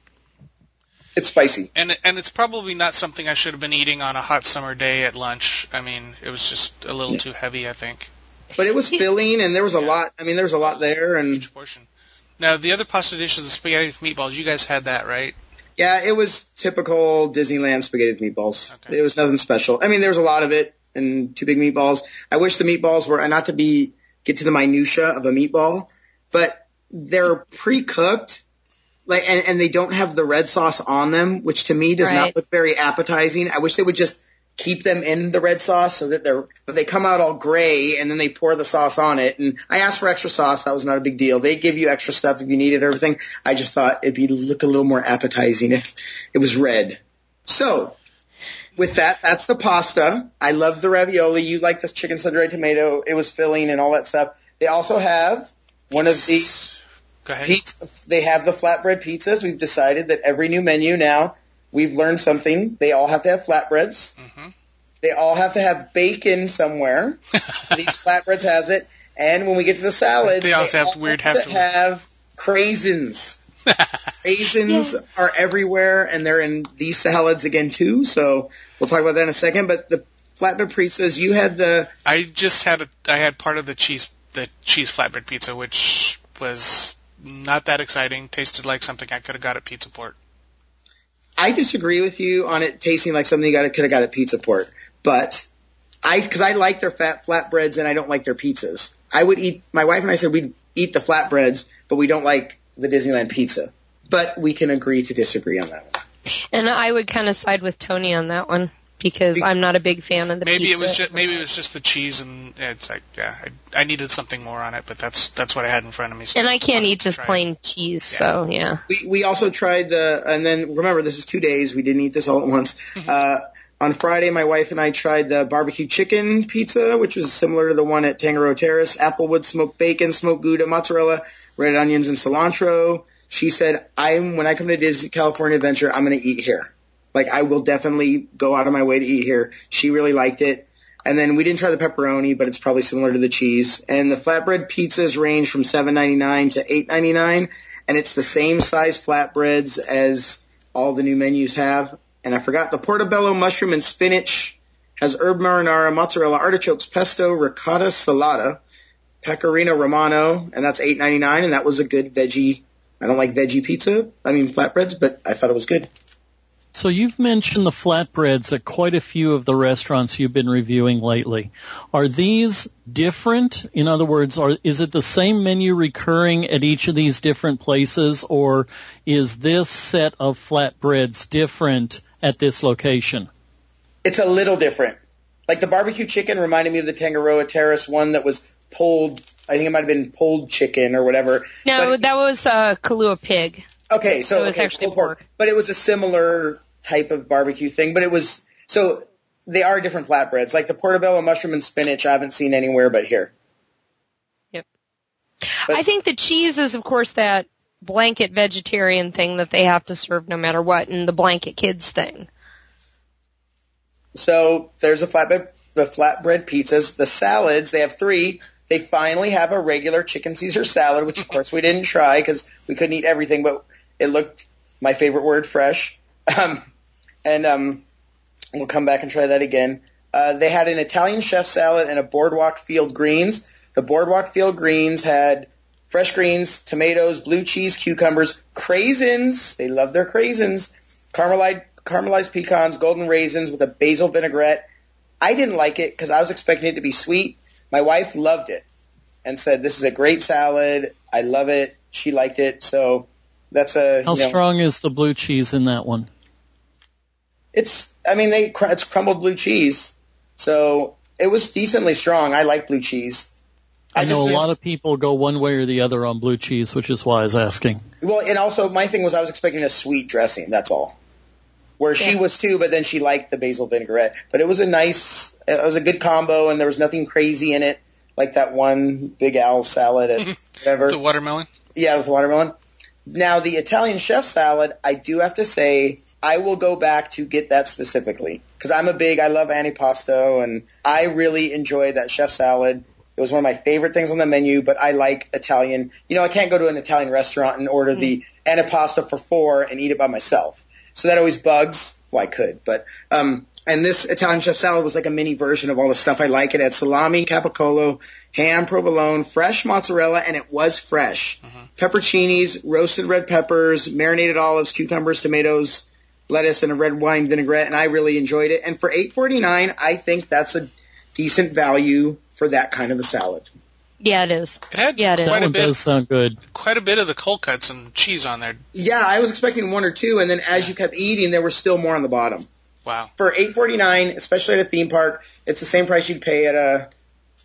[SPEAKER 3] It's spicy.
[SPEAKER 4] And and it's probably not something I should have been eating on a hot summer day at lunch. I mean, it was just a little too heavy, I think.
[SPEAKER 3] But it was filling, and there was a
[SPEAKER 4] Yeah.
[SPEAKER 3] lot. I mean, there was a lot there, and
[SPEAKER 4] Huge portion. Now the other pasta dish is the spaghetti with meatballs. You guys had that, right?
[SPEAKER 3] yeah, it was typical Disneyland spaghetti with meatballs.
[SPEAKER 4] Okay.
[SPEAKER 3] It was nothing special. I mean, there was a lot of it, and two big meatballs. I wish the meatballs were not to be get to the minutia of a meatball, but they're pre-cooked, like, and, and they don't have the red sauce on them, which to me does
[SPEAKER 1] Right.
[SPEAKER 3] not look very appetizing. I wish they would just keep them in the red sauce so that they're, but they come out all gray and then they pour the sauce on it. And I asked for extra sauce. That was not a big deal. They give you extra stuff if you need it, everything. I just thought it'd be look a little more appetizing if it was red. So with that, that's the pasta. I love the ravioli. You like this chicken sun-dried tomato. It was filling and all that stuff. They also have one of the
[SPEAKER 4] Go ahead.
[SPEAKER 3] pizza. They have the flatbread pizzas. We've decided that every new menu now, we've learned something. They all have to have flatbreads.
[SPEAKER 4] hmm
[SPEAKER 3] They all have to have bacon somewhere. *laughs* These flatbreads has it. And when we get to the salads,
[SPEAKER 4] They also have
[SPEAKER 3] all
[SPEAKER 4] weird
[SPEAKER 3] have
[SPEAKER 4] have
[SPEAKER 3] to- have craisins. *laughs* Raisins are everywhere, and they're in these salads again too. So we'll talk about that in a second. But the flatbread pizzas, you had the
[SPEAKER 4] I just had a I had part of the cheese the cheese flatbread pizza, which was not that exciting. Tasted like something I could have got at Pizza Port.
[SPEAKER 3] I disagree with you on it tasting like something you got could have got at Pizza Port, but I because I like their fat flatbreads and I don't like their pizzas. I would eat. My wife and I said we'd eat the flatbreads, but we don't like the Disneyland pizza. But we can agree to disagree on that one.
[SPEAKER 1] And I would kind of side with Tony on that one because I'm not a big fan of the
[SPEAKER 4] Maybe
[SPEAKER 1] pizza.
[SPEAKER 4] it was just maybe it was just the cheese and it's like yeah I, I needed something more on it, but that's that's what I had in front of me. So
[SPEAKER 1] and I can't eat just
[SPEAKER 4] try it.
[SPEAKER 1] plain cheese, so yeah.
[SPEAKER 3] We we also tried the and then remember this is two days. We didn't eat this all at once. Uh, on Friday, my wife and I tried the barbecue chicken pizza, which was similar to the one at Tangaroa Terrace. Applewood smoked bacon, smoked Gouda, mozzarella, red onions, and cilantro. She said, "I'm when I come to Disney California Adventure, I'm going to eat here. Like I will definitely go out of my way to eat here." She really liked it. And then we didn't try the pepperoni, but it's probably similar to the cheese. And the flatbread pizzas range from $7.99 to $8.99, and it's the same size flatbreads as all the new menus have. And I forgot the portobello mushroom and spinach has herb marinara, mozzarella, artichokes, pesto, ricotta, salata, pecorino romano, and that's $8.99, and that was a good veggie. I don't like veggie pizza. I mean flatbreads, but I thought it was good.
[SPEAKER 2] So you've mentioned the flatbreads at quite a few of the restaurants you've been reviewing lately. Are these different? In other words, are, is it the same menu recurring at each of these different places or is this set of flatbreads different at this location?
[SPEAKER 3] It's a little different. Like the barbecue chicken reminded me of the Tangaroa Terrace one that was pulled. I think it might have been pulled chicken or whatever.
[SPEAKER 1] No,
[SPEAKER 3] But-
[SPEAKER 1] that was uh, Kahlua pig.
[SPEAKER 3] Okay, so
[SPEAKER 1] It was
[SPEAKER 3] okay,
[SPEAKER 1] actually
[SPEAKER 3] pork.
[SPEAKER 1] pork.
[SPEAKER 3] but it was a similar type of barbecue thing. But it was so they are different flatbreads. Like the portobello mushroom and spinach, I haven't seen anywhere but here.
[SPEAKER 1] Yep.
[SPEAKER 3] But-
[SPEAKER 1] I think the cheese is, of course, that blanket vegetarian thing that they have to serve no matter what, and the blanket kids thing.
[SPEAKER 3] So there's a flatbread, the flatbread pizzas, the salads. They have three. They finally have a regular chicken Caesar salad, which of course we didn't try because we couldn't eat everything, but it looked my favorite word, fresh. Um, and um, we'll come back and try that again. Uh, they had an Italian chef salad and a boardwalk field greens. The boardwalk field greens had fresh greens, tomatoes, blue cheese, cucumbers, craisins. They love their craisins. Caramelized, caramelized pecans, golden raisins with a basil vinaigrette. I didn't like it because I was expecting it to be sweet. My wife loved it and said, "This is a great salad. I love it." She liked it, so that's a.
[SPEAKER 2] How
[SPEAKER 3] you know,
[SPEAKER 2] strong is the blue cheese in that one?
[SPEAKER 3] It's. I mean, they cr- it's crumbled blue cheese, so it was decently strong. I like blue cheese.
[SPEAKER 2] I, know a lot of people go one way or the other on blue cheese, which is why I was asking.
[SPEAKER 3] Well, and also my thing was I was expecting a sweet dressing. That's all. Where she was too, but then she liked the basil vinaigrette. But it was a nice, it was a good combo, and there was nothing crazy in it, like that one Big Al salad at *laughs* whatever.
[SPEAKER 4] The watermelon.
[SPEAKER 3] Yeah, with watermelon. Now the Italian chef salad, I do have to say, I will go back to get that specifically because I'm a big, I love antipasto, and I really enjoyed that chef salad. It was one of my favorite things on the menu, but I like Italian. You know, I can't go to an Italian restaurant and order the antipasto for four and eat it by myself. So that always bugs. Well, I could, but um, and this Italian chef salad was like a mini version of all the stuff I like. It had salami, capicola, ham, provolone, fresh mozzarella, and it was fresh. Pepperoncinis, roasted red peppers, marinated olives, cucumbers, tomatoes, lettuce, and a red wine vinaigrette. And I really enjoyed it. And for eight forty nine, I think that's a decent value for that kind of a salad.
[SPEAKER 1] Yeah, it is.
[SPEAKER 4] It had
[SPEAKER 1] Yeah, it is.
[SPEAKER 2] That
[SPEAKER 4] quite a
[SPEAKER 2] one
[SPEAKER 4] bit,
[SPEAKER 2] does sound good.
[SPEAKER 4] quite a bit of the cold cuts and cheese on there.
[SPEAKER 3] Yeah, I was expecting one or two, and then as you kept eating, there was still more on the bottom.
[SPEAKER 4] Wow.
[SPEAKER 3] For eight forty nine, especially at a theme park, it's the same price you'd pay at a,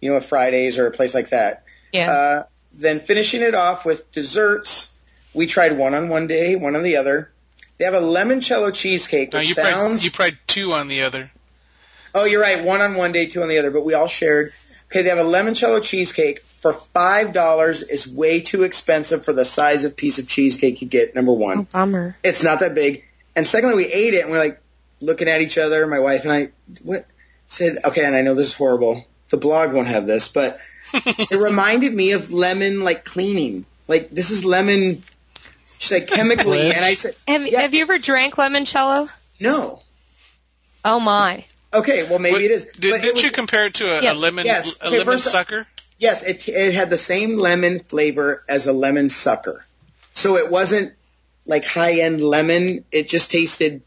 [SPEAKER 3] you know, a Fridays or a place like that.
[SPEAKER 1] Yeah.
[SPEAKER 3] Uh, then finishing it off with desserts, we tried one on one day, one on the other. They have a limoncello cheesecake,
[SPEAKER 4] No,
[SPEAKER 3] which
[SPEAKER 4] you tried
[SPEAKER 3] sounds.
[SPEAKER 4] you tried two on the other.
[SPEAKER 3] oh, you're right, one on one day, two on the other, but we all shared. Okay, they have a limoncello cheesecake for five dollars. Is way too expensive for the size of piece of cheesecake you get. Number one.
[SPEAKER 1] oh, bummer.
[SPEAKER 3] It's not that big. And secondly, we ate it and we're like looking at each other. My wife and I what said, okay, and I know this is horrible. The blog won't have this, but *laughs* it reminded me of lemon like cleaning. Like this is lemon. She's like chemically, and I said
[SPEAKER 1] Have,
[SPEAKER 3] Yeah.
[SPEAKER 1] have you ever drank limoncello?
[SPEAKER 3] no.
[SPEAKER 1] Oh my.
[SPEAKER 3] Okay, well maybe
[SPEAKER 4] What-
[SPEAKER 3] it is.
[SPEAKER 4] Did,
[SPEAKER 3] but
[SPEAKER 4] didn't
[SPEAKER 3] was-
[SPEAKER 4] you compare it to a,
[SPEAKER 1] Yes.
[SPEAKER 4] a lemon
[SPEAKER 3] Yes.
[SPEAKER 4] a
[SPEAKER 3] Okay,
[SPEAKER 4] lemon
[SPEAKER 3] first-
[SPEAKER 4] sucker?
[SPEAKER 3] Yes, it it had the same lemon flavor as a lemon sucker. So it wasn't like high end lemon. It just tasted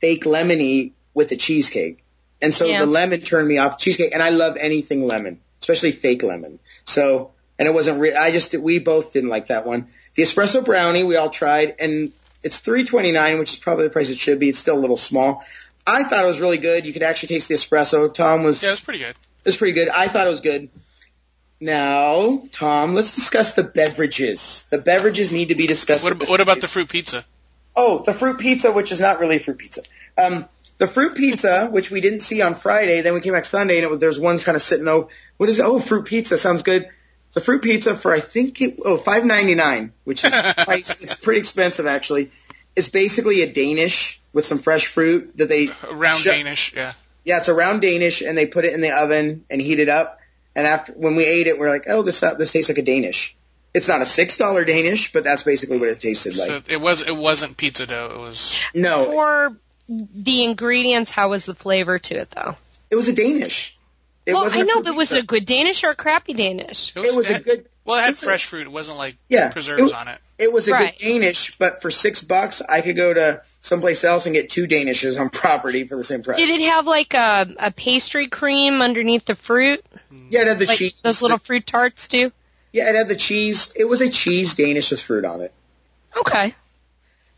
[SPEAKER 3] fake lemony with a cheesecake. And so
[SPEAKER 1] Yeah.
[SPEAKER 3] the lemon turned me off cheesecake and I love anything lemon, especially fake lemon. So and it wasn't re- I just we both didn't like that one. The espresso brownie we all tried and it's 3.29, which is probably the price it should be. It's still a little small. I thought it was really good. You could actually taste the espresso. Tom was
[SPEAKER 4] Yeah, it's pretty good.
[SPEAKER 3] it was pretty good. I thought it was good. Now, Tom, let's discuss the beverages. The beverages need to be discussed.
[SPEAKER 4] What,
[SPEAKER 3] at
[SPEAKER 4] what about the fruit pizza?
[SPEAKER 3] Oh, the fruit pizza, which is not really fruit pizza. Um, the fruit pizza, *laughs* which we didn't see on Friday, then we came back Sunday, and it was, there's one kind of sitting. Oh, what is it? Oh, fruit pizza sounds good. The fruit pizza for I think it oh five ninety nine, which is *laughs* it's pretty expensive actually. It's basically a Danish with some fresh fruit that they
[SPEAKER 4] A round
[SPEAKER 3] Sure.
[SPEAKER 4] Danish, yeah.
[SPEAKER 3] yeah, it's a round Danish, and they put it in the oven and heat it up. And after when we ate it, we're like, oh, this this tastes like a Danish. It's not a six dollar Danish, but that's basically what it tasted like.
[SPEAKER 4] So it was it wasn't pizza dough. It was
[SPEAKER 3] no,
[SPEAKER 1] Or the ingredients, how was the flavor to it though?
[SPEAKER 3] it was a Danish. It
[SPEAKER 1] well,
[SPEAKER 3] wasn't
[SPEAKER 1] I
[SPEAKER 3] a
[SPEAKER 1] know,
[SPEAKER 3] fruit
[SPEAKER 1] but was it a good Danish or a crappy Danish?
[SPEAKER 3] It was a good.
[SPEAKER 4] Well, it had
[SPEAKER 3] it was a-
[SPEAKER 4] fresh fruit. It wasn't like
[SPEAKER 3] Yeah,
[SPEAKER 4] preserves
[SPEAKER 3] it-
[SPEAKER 4] on it.
[SPEAKER 3] It was a
[SPEAKER 1] Right.
[SPEAKER 3] good Danish, but for six bucks, I could go to someplace else and get two Danishes on *laughs* property for the same price.
[SPEAKER 1] Did it have like a, a pastry cream underneath the fruit,
[SPEAKER 3] yeah, it had the
[SPEAKER 1] like
[SPEAKER 3] cheese.
[SPEAKER 1] those little fruit tarts do?
[SPEAKER 3] yeah, it had the cheese. It was a cheese Danish with fruit on it.
[SPEAKER 1] Okay.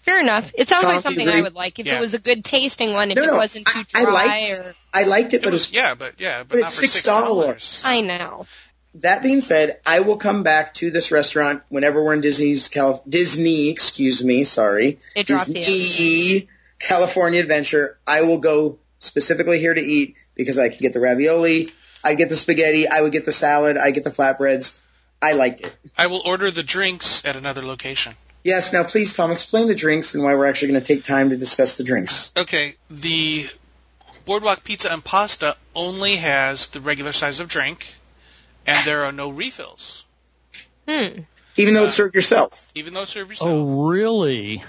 [SPEAKER 1] Fair enough. It sounds like
[SPEAKER 3] Coffee
[SPEAKER 1] something I would like if
[SPEAKER 4] Yeah.
[SPEAKER 1] it was a good tasting one. If
[SPEAKER 3] No,
[SPEAKER 1] it wasn't too
[SPEAKER 3] I- I
[SPEAKER 1] dry
[SPEAKER 3] liked-
[SPEAKER 1] or
[SPEAKER 3] I liked it,
[SPEAKER 4] It
[SPEAKER 3] but it
[SPEAKER 4] was,
[SPEAKER 3] was
[SPEAKER 4] yeah, but yeah, but,
[SPEAKER 3] but
[SPEAKER 4] not
[SPEAKER 3] it's
[SPEAKER 4] for six dollars.
[SPEAKER 1] I know.
[SPEAKER 3] That being said, I will come back to this restaurant whenever we're in Disney's Cal- Disney, excuse me, sorry,
[SPEAKER 1] It dropped the
[SPEAKER 3] Disney California Adventure. I will go specifically here to eat because I can get the ravioli, I get the spaghetti, I would get the salad, I get the flatbreads. I liked it.
[SPEAKER 4] I will order the drinks at another location.
[SPEAKER 3] Yes, now please, Tom, explain the drinks and why we're actually going to take time to discuss the drinks.
[SPEAKER 4] Okay, the Boardwalk Pizza and Pasta only has the regular size of drink, and there are no refills,
[SPEAKER 1] Hmm.
[SPEAKER 3] Even though
[SPEAKER 4] Uh,
[SPEAKER 3] it's served yourself.
[SPEAKER 4] even though served yourself.
[SPEAKER 2] Oh, really?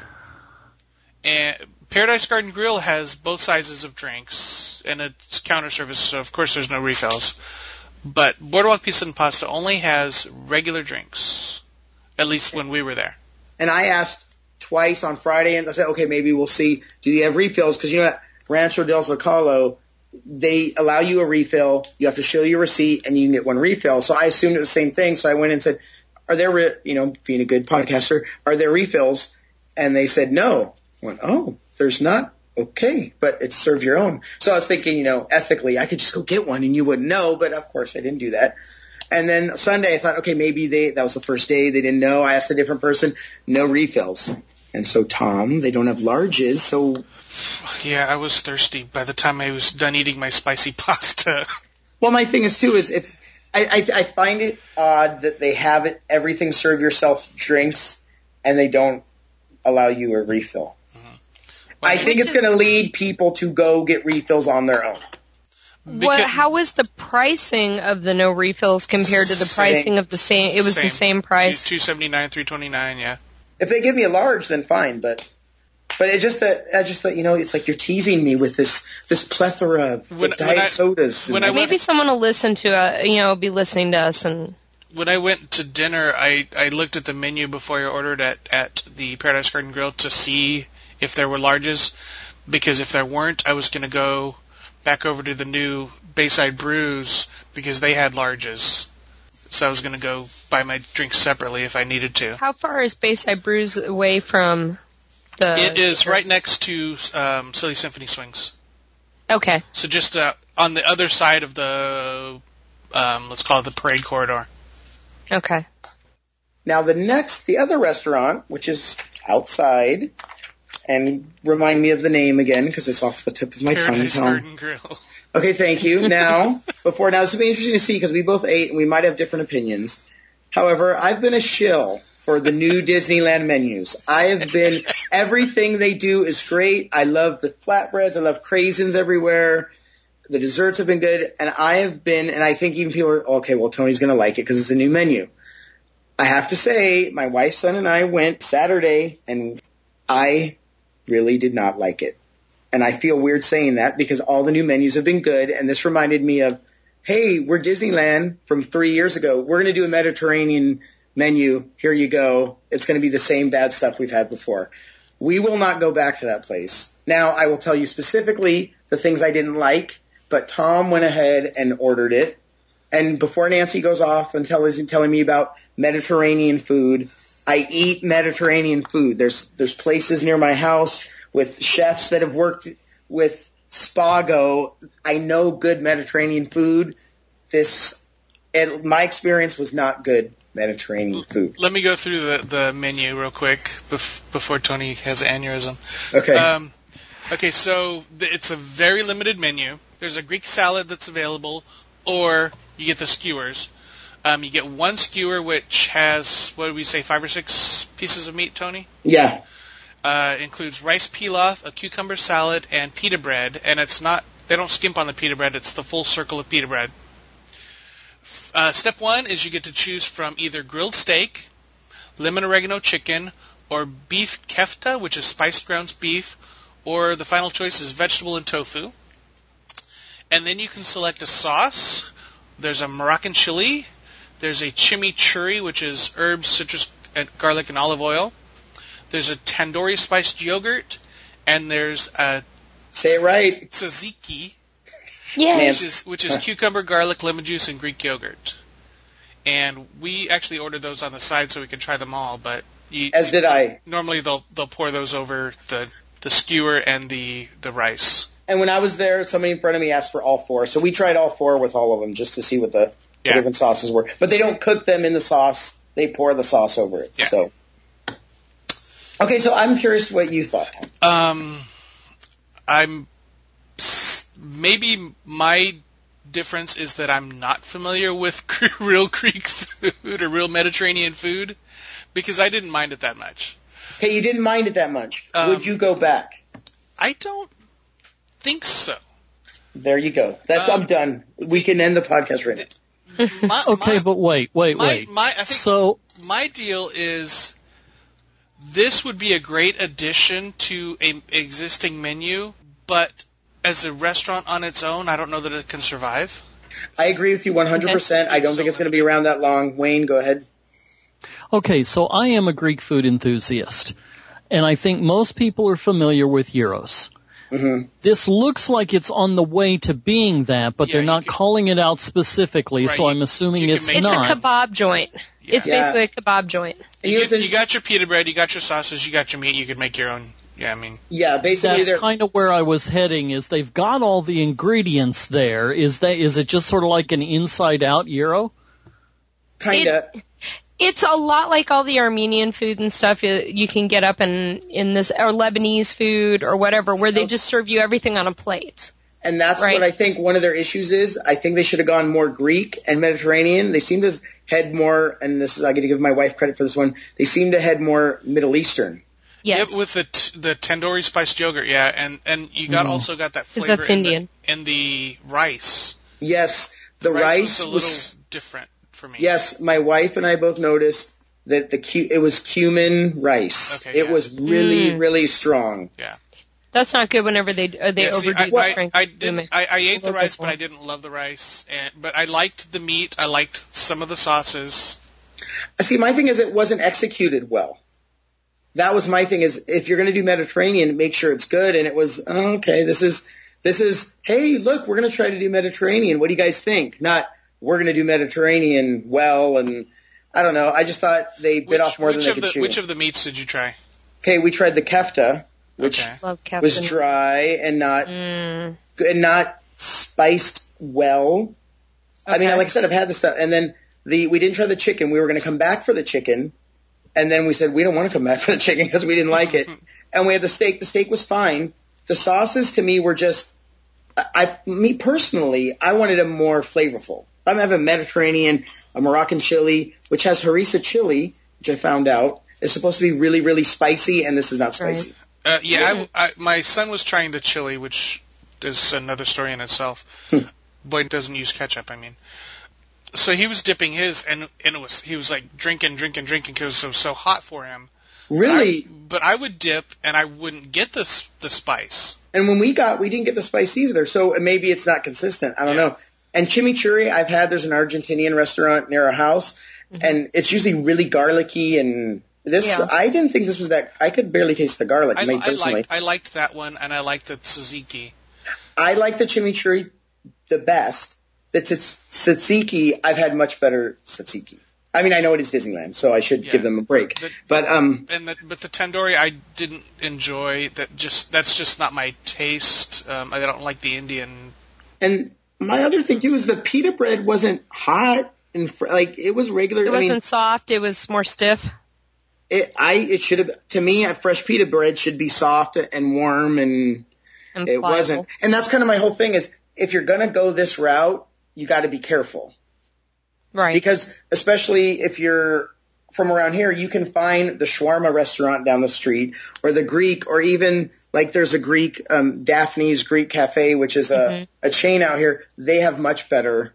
[SPEAKER 4] And Paradise Garden Grill has both sizes of drinks, and it's counter service, so of course there's no refills. But Boardwalk Pizza and Pasta only has regular drinks, at least when we were there.
[SPEAKER 3] And I asked twice on Friday, and I said, okay, maybe we'll see. Do you have refills? Because you know, at Rancho del Zocalo, they allow you a refill. You have to show your receipt, and you can get one refill. So I assumed it was the same thing. So I went and said, are there, re- you know, being a good podcaster, are there refills? And they said no. I went, oh, there's not. Okay, but it's serve your own. So I was thinking, you know, ethically, I could just go get one and you wouldn't know, but of course I didn't do that. And then Sunday, I thought, okay, maybe they, that was the first day, they didn't know. I asked a different person, no refills. And so, Tom, they don't have larges, so,
[SPEAKER 4] Yeah, I was thirsty by the time I was done eating my spicy *laughs* pasta.
[SPEAKER 3] well, my thing is too, is if, I, I, I find it odd that they have it, everything serve yourself drinks, and they don't allow you a refill. Mm-hmm. I think it's going to lead people to go get refills on their own.
[SPEAKER 1] What? How was the pricing of the no refills compared to the
[SPEAKER 3] Same.
[SPEAKER 1] pricing of the same? It was the same price.
[SPEAKER 4] Two seventy nine, three twenty nine. Yeah.
[SPEAKER 3] If they give me a large, then fine, but. But it just that I just thought you know it's like you're teasing me with this this plethora of
[SPEAKER 4] When-
[SPEAKER 3] diet
[SPEAKER 4] when I-
[SPEAKER 3] sodas. and-
[SPEAKER 4] when I went-
[SPEAKER 1] Maybe someone will listen to uh, you know be listening to us and
[SPEAKER 4] When I went to dinner, I I looked at the menu before I ordered at at the Paradise Garden Grill to see if there were larges, because if there weren't, I was going to go back over to the new Bayside Brews because they had larges. So I was going to go buy my drinks separately if I needed to.
[SPEAKER 1] how far is Bayside Brews away from the?
[SPEAKER 4] It is right next to um, Silly Symphony Swings.
[SPEAKER 1] Okay.
[SPEAKER 4] So just uh, on the other side of the, um, let's call it the parade corridor.
[SPEAKER 1] Okay.
[SPEAKER 3] Now the next, the other restaurant, which is outside, and remind me of the name again because it's off the tip of my tongue.
[SPEAKER 4] Paradise Garden Grill. *laughs*
[SPEAKER 3] Okay, thank you. *laughs* Now, before now, this will be interesting to see because we both ate and we might have different opinions. However, I've been a shill for the new Disneyland menus. I have been everything they do is great. I love the flatbreads. I love craisins everywhere. The desserts have been good, and I have been, and I think even people are okay. Well, Tony's going to like it because it's a new menu. I have to say, my wife, son, and I went Saturday, and I really did not like it. And I feel weird saying that because all the new menus have been good. And this reminded me of, hey, we're Disneyland from three years ago. We're going to do a Mediterranean menu. Here you go. It's going to be the same bad stuff we've had before. We will not go back to that place. Now, I will tell you specifically the things I didn't like, but Tom went ahead and ordered it. And before Nancy goes off and tell, is telling me about Mediterranean food, I eat Mediterranean food. There's there's places near my house with chefs that have worked with Spago. I know good Mediterranean food. This, it, my experience was not good Mediterranean food.
[SPEAKER 4] Let me go through the, the menu real quick bef- before Tony has aneurysm.
[SPEAKER 3] Okay.
[SPEAKER 4] Um, okay, so th- it's a very limited menu. There's a Greek salad that's available, or you get the skewers. Um, you get one skewer which has what do we say, five or six pieces of meat, Tony?
[SPEAKER 3] yeah.
[SPEAKER 4] Uh, includes rice pilaf, a cucumber salad, and pita bread. And it's not they don't skimp on the pita bread; it's the full circle of pita bread. Uh, step one is you get to choose from either grilled steak, lemon oregano chicken, or beef kefta, which is spiced ground beef, or the final choice is vegetable and tofu. And then you can select a sauce. There's a Moroccan chili. There's a chimichurri, which is herbs, citrus, and garlic, and olive oil. There's a tandoori spiced yogurt, and there's a
[SPEAKER 3] Say it right.
[SPEAKER 4] tzatziki,
[SPEAKER 1] Yes.
[SPEAKER 4] which is which is cucumber, garlic, lemon juice, and Greek yogurt. And we actually ordered those on the side so we could try them all, but You,
[SPEAKER 3] As did I.
[SPEAKER 4] normally they'll they'll pour those over the the skewer and the the rice.
[SPEAKER 3] And when I was there, somebody in front of me asked for all four, so we tried all four with all of them just to see what the, the
[SPEAKER 4] Yeah.
[SPEAKER 3] different sauces were. But they don't cook them in the sauce; they pour the sauce over it.
[SPEAKER 4] Yeah.
[SPEAKER 3] So, okay, so I'm curious what you thought.
[SPEAKER 4] Um, I'm maybe my difference is that I'm not familiar with *laughs* real Greek food or real Mediterranean food because I didn't mind it that much.
[SPEAKER 3] Okay, you didn't mind it that much.
[SPEAKER 4] Um,
[SPEAKER 3] Would you go back?
[SPEAKER 4] I don't think so.
[SPEAKER 3] There you go. That's
[SPEAKER 4] Um,
[SPEAKER 3] I'm done. We can end the podcast right now. *laughs*
[SPEAKER 4] My,
[SPEAKER 2] Okay,
[SPEAKER 4] my,
[SPEAKER 2] but wait, wait,
[SPEAKER 4] my,
[SPEAKER 2] wait.
[SPEAKER 4] my, I think
[SPEAKER 2] So,
[SPEAKER 4] my deal is this would be a great addition to a existing menu, but as a restaurant on its own, I don't know that it can survive.
[SPEAKER 3] I agree with you 100%. I don't think it's going to be around that long. Wayne, go ahead.
[SPEAKER 2] okay, so I am a Greek food enthusiast, and I think most people are familiar with gyros.
[SPEAKER 3] hmm
[SPEAKER 2] This looks like it's on the way to being that, but
[SPEAKER 4] Yeah,
[SPEAKER 2] they're not
[SPEAKER 4] can-
[SPEAKER 2] calling it out specifically,
[SPEAKER 4] Right,
[SPEAKER 2] so I'm assuming
[SPEAKER 4] you can
[SPEAKER 2] it's
[SPEAKER 4] make-
[SPEAKER 1] It's a kebab joint. It's
[SPEAKER 3] Yeah.
[SPEAKER 1] basically a kebab joint.
[SPEAKER 4] You,
[SPEAKER 3] you
[SPEAKER 4] get, you got your pita bread, you got your sauces, you got your meat. You could make your own. Yeah, I mean,
[SPEAKER 3] yeah, basically
[SPEAKER 2] That's kind of where I was heading. Is they've got all the ingredients there. Is that is it just sort of like an inside out gyro?
[SPEAKER 3] kind of.
[SPEAKER 1] It's a lot like all the Armenian food and stuff you, you can get up in in this or Lebanese food or whatever, where they just serve you everything on a plate.
[SPEAKER 3] And that's
[SPEAKER 1] Right.
[SPEAKER 3] what I think one of their issues is. I think they should have gone more Greek and Mediterranean. They seem to head more, and this is, I got to give my wife credit for this one, they seem to head more Middle Eastern.
[SPEAKER 1] Yes.
[SPEAKER 4] yeah, with the t- the tandoori spiced yogurt, yeah, and and you got also got that flavor
[SPEAKER 1] that's
[SPEAKER 4] in
[SPEAKER 1] Indian.
[SPEAKER 4] The, in the rice.
[SPEAKER 3] Yes, the,
[SPEAKER 4] rice,
[SPEAKER 3] rice,
[SPEAKER 4] was a little
[SPEAKER 3] was,
[SPEAKER 4] different for me.
[SPEAKER 3] yes, my wife and I both noticed that the cu- it was cumin rice.
[SPEAKER 4] Okay,
[SPEAKER 3] it
[SPEAKER 4] yeah.
[SPEAKER 3] was really,
[SPEAKER 1] Mm.
[SPEAKER 3] really strong.
[SPEAKER 1] That's not good whenever they uh, they
[SPEAKER 4] Yeah, see,
[SPEAKER 1] overdo
[SPEAKER 4] I,
[SPEAKER 1] the
[SPEAKER 4] I,
[SPEAKER 1] strength.
[SPEAKER 4] I didn't. I, I ate the rice, but
[SPEAKER 1] one.
[SPEAKER 4] I didn't love the rice. And but I liked the meat. I liked some of the sauces.
[SPEAKER 3] See, my thing is it wasn't executed well. That was my thing is if you're going to do Mediterranean, make sure it's good. And it was, oh, okay, this is, this is, hey, look, we're going to try to do Mediterranean. What do you guys think? Not, we're going to do Mediterranean well. And I don't know. I just thought they bit
[SPEAKER 4] Which,
[SPEAKER 3] off more than they could
[SPEAKER 4] the
[SPEAKER 3] chew.
[SPEAKER 4] which of the meats did you try?
[SPEAKER 3] okay, we tried the kefta, which
[SPEAKER 4] Okay.
[SPEAKER 3] Was dry and not,
[SPEAKER 1] Mm,
[SPEAKER 3] and not spiced well. I mean,
[SPEAKER 1] Okay.
[SPEAKER 3] like I said, I've had this stuff, and then the we didn't try the chicken. We were going to come back for the chicken, and then we said we don't want to come back for the chicken because we didn't like it. *laughs* and we had the steak. The steak was fine. The sauces to me were just, I, I me personally, I wanted them more flavorful. I'm having Mediterranean, a Moroccan chili, which has harissa chili, which I found out is supposed to be really, really spicy, and this is not
[SPEAKER 1] Right.
[SPEAKER 3] Spicy.
[SPEAKER 4] Uh, yeah, I, I, my son was trying the chili, which is another story in itself.
[SPEAKER 3] Hmm.
[SPEAKER 4] Boy doesn't use ketchup. I mean, so he was dipping his, and and it was he was like drinking, drinking, drinking because it was so hot for him.
[SPEAKER 3] Really,
[SPEAKER 4] I, but I would dip, and I wouldn't get the the spice.
[SPEAKER 3] And when we got, we didn't get the spice either. So maybe it's not consistent. I don't
[SPEAKER 4] Yeah.
[SPEAKER 3] know. And chimichurri, I've had. There's an Argentinian restaurant near our house, and it's usually really garlicky. And this,
[SPEAKER 1] Yeah.
[SPEAKER 3] I didn't think this was that. I could barely taste the garlic.
[SPEAKER 4] I,
[SPEAKER 3] me
[SPEAKER 4] I
[SPEAKER 3] personally,
[SPEAKER 4] liked I liked that one, and I liked the tzatziki.
[SPEAKER 3] I like the chimichurri the best. The ts- tzatziki, I've had much better tzatziki. I mean, I know it is Disneyland, so I should
[SPEAKER 4] Yeah.
[SPEAKER 3] give them a break.
[SPEAKER 4] The-
[SPEAKER 3] But um,
[SPEAKER 4] And the, but the tandoori I didn't enjoy. That just that's just not my taste. Um, I don't like the Indian.
[SPEAKER 3] and my other thing too is the pita bread wasn't hot and fr- like it was regular.
[SPEAKER 1] it
[SPEAKER 3] I
[SPEAKER 1] wasn't
[SPEAKER 3] mean,
[SPEAKER 1] soft. It was more stiff.
[SPEAKER 3] It, I it should have to me a fresh pita bread should be soft and warm and
[SPEAKER 1] And
[SPEAKER 3] it
[SPEAKER 1] pliable.
[SPEAKER 3] wasn't. And that's kind of my whole thing is if you're gonna go this route, you got to be careful
[SPEAKER 1] Right.
[SPEAKER 3] because especially if you're from around here, you can find the shawarma restaurant down the street or the Greek or even like there's a Greek um, Daphne's Greek Cafe, which is a a chain out here. They have much better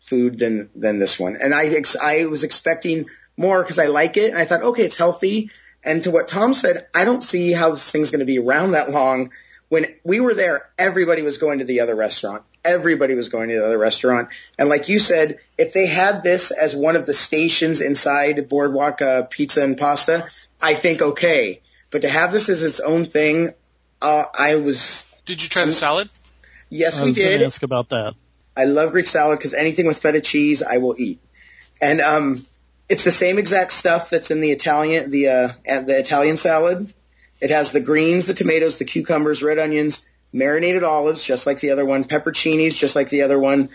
[SPEAKER 3] food than than this one. And I ex- I was expecting more because I like it and I thought okay, it's healthy. And to what Tom said, I don't see how this thing's going to be around that long. When we were there, everybody was going to the other restaurant. Everybody was going to the other restaurant. And like you said, if they had this as one of the stations inside Boardwalk uh, Pizza and Pasta, I think okay. But to have this as its own thing, uh, I was
[SPEAKER 4] Did you try the salad?
[SPEAKER 3] yes,
[SPEAKER 2] I
[SPEAKER 3] we
[SPEAKER 2] was going
[SPEAKER 3] did.
[SPEAKER 2] ask about that.
[SPEAKER 3] I love Greek salad because anything with feta cheese I will eat. And um, It's the same exact stuff that's in the Italian the uh, the Italian salad. It has the greens, the tomatoes, the cucumbers, red onions, marinated olives, just like the other one, pepperoncinis, just like the other one.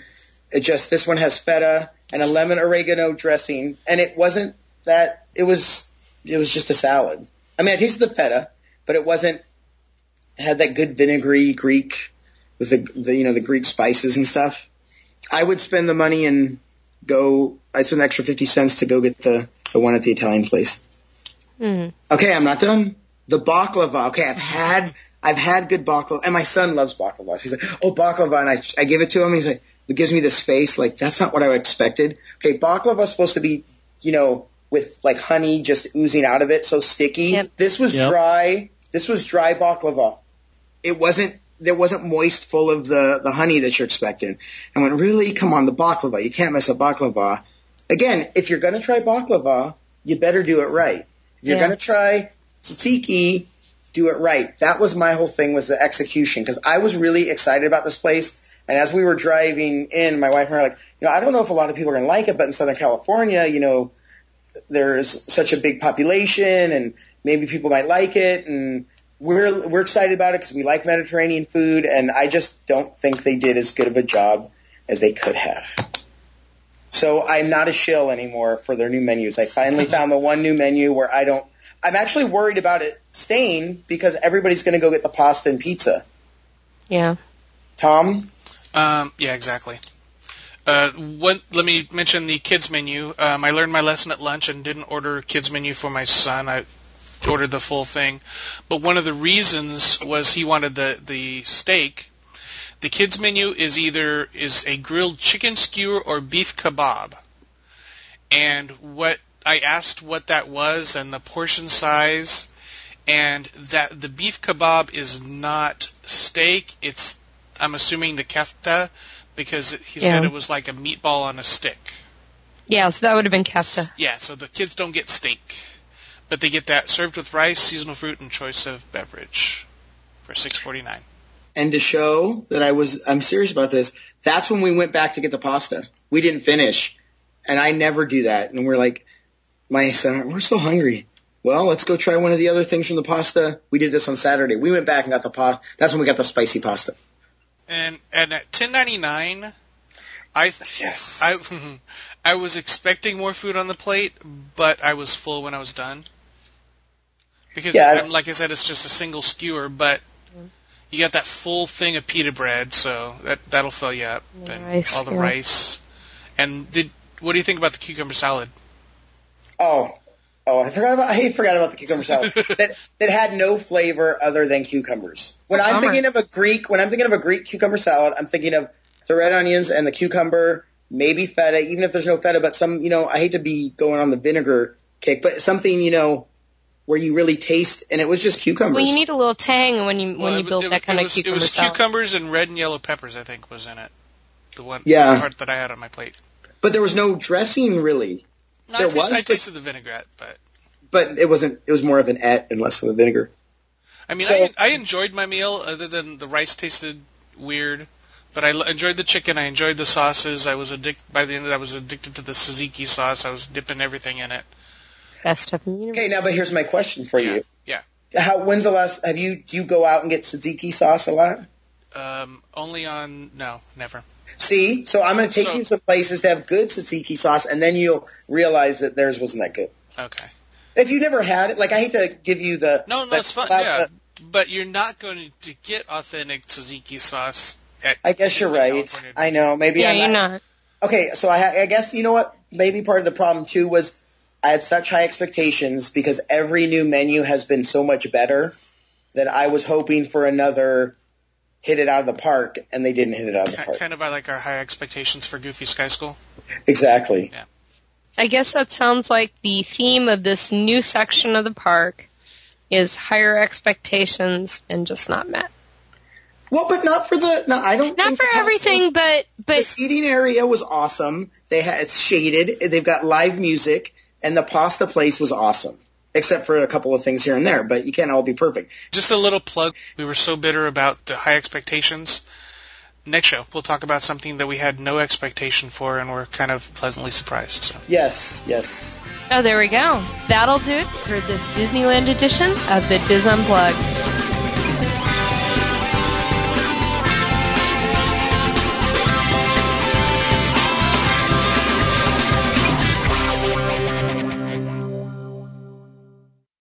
[SPEAKER 3] It just this one has feta and a lemon oregano dressing, and it wasn't that. It was it was just a salad. I mean, I tasted the feta, but it wasn't. It had that good vinegary Greek with the, the you know the Greek spices and stuff. I would spend the money and go. I'd spend the extra fifty cents to go get the the one at the Italian place.
[SPEAKER 1] Mm.
[SPEAKER 3] Okay, I'm not done. The baklava. Okay, I've had I've had good baklava, and my son loves baklava. He's like, oh baklava, and I I give it to him. He's like, it gives me this face like that's not what I expected. Okay, baklava is supposed to be, you know, with like honey just oozing out of it, so sticky.
[SPEAKER 1] Yep.
[SPEAKER 3] This was
[SPEAKER 2] Yep.
[SPEAKER 3] dry. This was dry baklava. It wasn't. There wasn't moist, full of the the honey that you're expecting. I went, really? Come on, the baklava. You can't mess up baklava. Again, if you're gonna try baklava, you better do it right. If you're
[SPEAKER 1] Yeah.
[SPEAKER 3] gonna try tzatziki, do it right. That was my whole thing was the execution because I was really excited about this place. And as we were driving in, my wife and I were like, you know, I don't know if a lot of people are going to like it, but in Southern California, you know, there's such a big population and maybe people might like it. And we're, we're excited about it because we like Mediterranean food. And I just don't think they did as good of a job as they could have. So I'm not a shill anymore for their new menus. I finally found the one new menu where I don't, I'm actually worried about it staying because everybody's going to go get the pasta and pizza.
[SPEAKER 1] Yeah.
[SPEAKER 3] Tom?
[SPEAKER 4] Um, yeah, exactly. Uh, one, let me mention the kids menu. Um, I learned my lesson at lunch and didn't order kids menu for my son. I ordered the full thing, but one of the reasons was he wanted the the steak. The kids menu is either is a grilled chicken skewer or beef kebab, and what I asked what that was and the portion size, and that the beef kebab is not steak. It's I'm assuming the kefta because he said it was like a meatball on a stick.
[SPEAKER 1] Yeah, so that would have been kefta.
[SPEAKER 4] Yeah, so the kids don't get steak, but they get that served with rice, seasonal fruit, and choice of beverage for six forty nine.
[SPEAKER 3] And to show that I was, I'm serious about this, that's when we went back to get the pasta. We didn't finish. And I never do that. And we're like, my son, we're still hungry. Well, let's go try one of the other things from the pasta. We did this on Saturday. We went back and got the pasta. That's when we got the spicy pasta.
[SPEAKER 4] And and at ten ninety nine, I
[SPEAKER 3] Yes.
[SPEAKER 4] I *laughs* I was expecting more food on the plate, but I was full when I was done. Because,
[SPEAKER 3] Yeah, I-
[SPEAKER 4] like I said, it's just a single skewer, but you got that full thing of pita bread, so that that'll fill you up, and
[SPEAKER 1] Rice,
[SPEAKER 4] all the
[SPEAKER 1] yeah.
[SPEAKER 4] rice. And did what do you think about the cucumber salad?
[SPEAKER 3] Oh, oh, I forgot about I forgot about the cucumber salad *laughs* that that had no flavor other than cucumbers. When I'm
[SPEAKER 1] Bummer.
[SPEAKER 3] thinking of a Greek, when I'm thinking of a Greek cucumber salad, I'm thinking of the red onions and the cucumber, maybe feta, even if there's no feta, but some, you know, I hate to be going on the vinegar kick, but something, you know, where you really taste, and it was just cucumbers.
[SPEAKER 1] Well, you need a little tang when you when
[SPEAKER 4] Well,
[SPEAKER 1] you build
[SPEAKER 4] it,
[SPEAKER 1] that kind
[SPEAKER 4] it
[SPEAKER 1] of
[SPEAKER 4] was,
[SPEAKER 1] cucumber
[SPEAKER 4] It was
[SPEAKER 1] salad.
[SPEAKER 4] cucumbers and red and yellow peppers, I think, was in it. The one
[SPEAKER 3] Yeah.
[SPEAKER 4] the part that I had on my plate.
[SPEAKER 3] but there was no dressing really,
[SPEAKER 4] No,
[SPEAKER 3] There
[SPEAKER 4] I, tasted,
[SPEAKER 3] was,
[SPEAKER 4] I
[SPEAKER 3] but-
[SPEAKER 4] tasted the vinaigrette, but
[SPEAKER 3] but it wasn't. It was more of an et and less of a vinegar.
[SPEAKER 4] I mean,
[SPEAKER 3] So-
[SPEAKER 4] I, I enjoyed my meal. Other than the rice tasted weird, but I enjoyed the chicken. I enjoyed the sauces. I was addicted by the end. of it, I was addicted to the tzatziki sauce. I was dipping everything in it.
[SPEAKER 1] Best stuff in the universe.
[SPEAKER 3] Okay, now, but here's my question for
[SPEAKER 4] Yeah,
[SPEAKER 3] you.
[SPEAKER 4] yeah.
[SPEAKER 3] How, when's the last? Have you do you go out and get tzatziki sauce a lot?
[SPEAKER 4] Um, only on no, never.
[SPEAKER 3] See, so I'm going to take
[SPEAKER 4] So-
[SPEAKER 3] you some places that have good tzatziki sauce, and then you'll realize that theirs wasn't that good.
[SPEAKER 4] Okay.
[SPEAKER 3] If you never had it, like I hate to give you the
[SPEAKER 4] No, no,
[SPEAKER 3] the
[SPEAKER 4] it's fine. Yeah,
[SPEAKER 3] but
[SPEAKER 4] but you're not going to get authentic tzatziki sauce. At
[SPEAKER 3] I guess you're right. I know. Maybe
[SPEAKER 1] yeah,
[SPEAKER 3] I'm
[SPEAKER 1] you're
[SPEAKER 3] not.
[SPEAKER 1] not.
[SPEAKER 3] Okay, so I, I guess you know what? Maybe part of the problem too was I had such high expectations because every new menu has been so much better that I was hoping for another hit it out of the park, and they didn't hit it out of the park.
[SPEAKER 4] Kind of I like our high expectations for Goofy Sky School.
[SPEAKER 3] Exactly. Yeah.
[SPEAKER 1] I guess that sounds like the theme of this new section of the park is higher expectations and just not met.
[SPEAKER 3] Well, but not for the. No, I don't.
[SPEAKER 1] Not
[SPEAKER 3] think
[SPEAKER 1] for everything, but but The
[SPEAKER 3] seating area was awesome. They had it's shaded. They've got live music, and the pasta place was awesome, except for a couple of things here and there. But you can't all be perfect.
[SPEAKER 4] Just a little plug. We were so bitter about the high expectations next show we'll talk about something that we had no expectation for and we're kind of pleasantly surprised. So.
[SPEAKER 3] Yes, yes.
[SPEAKER 1] Oh, there we go. That'll do it for this Disneyland edition of the DIS Unplugged.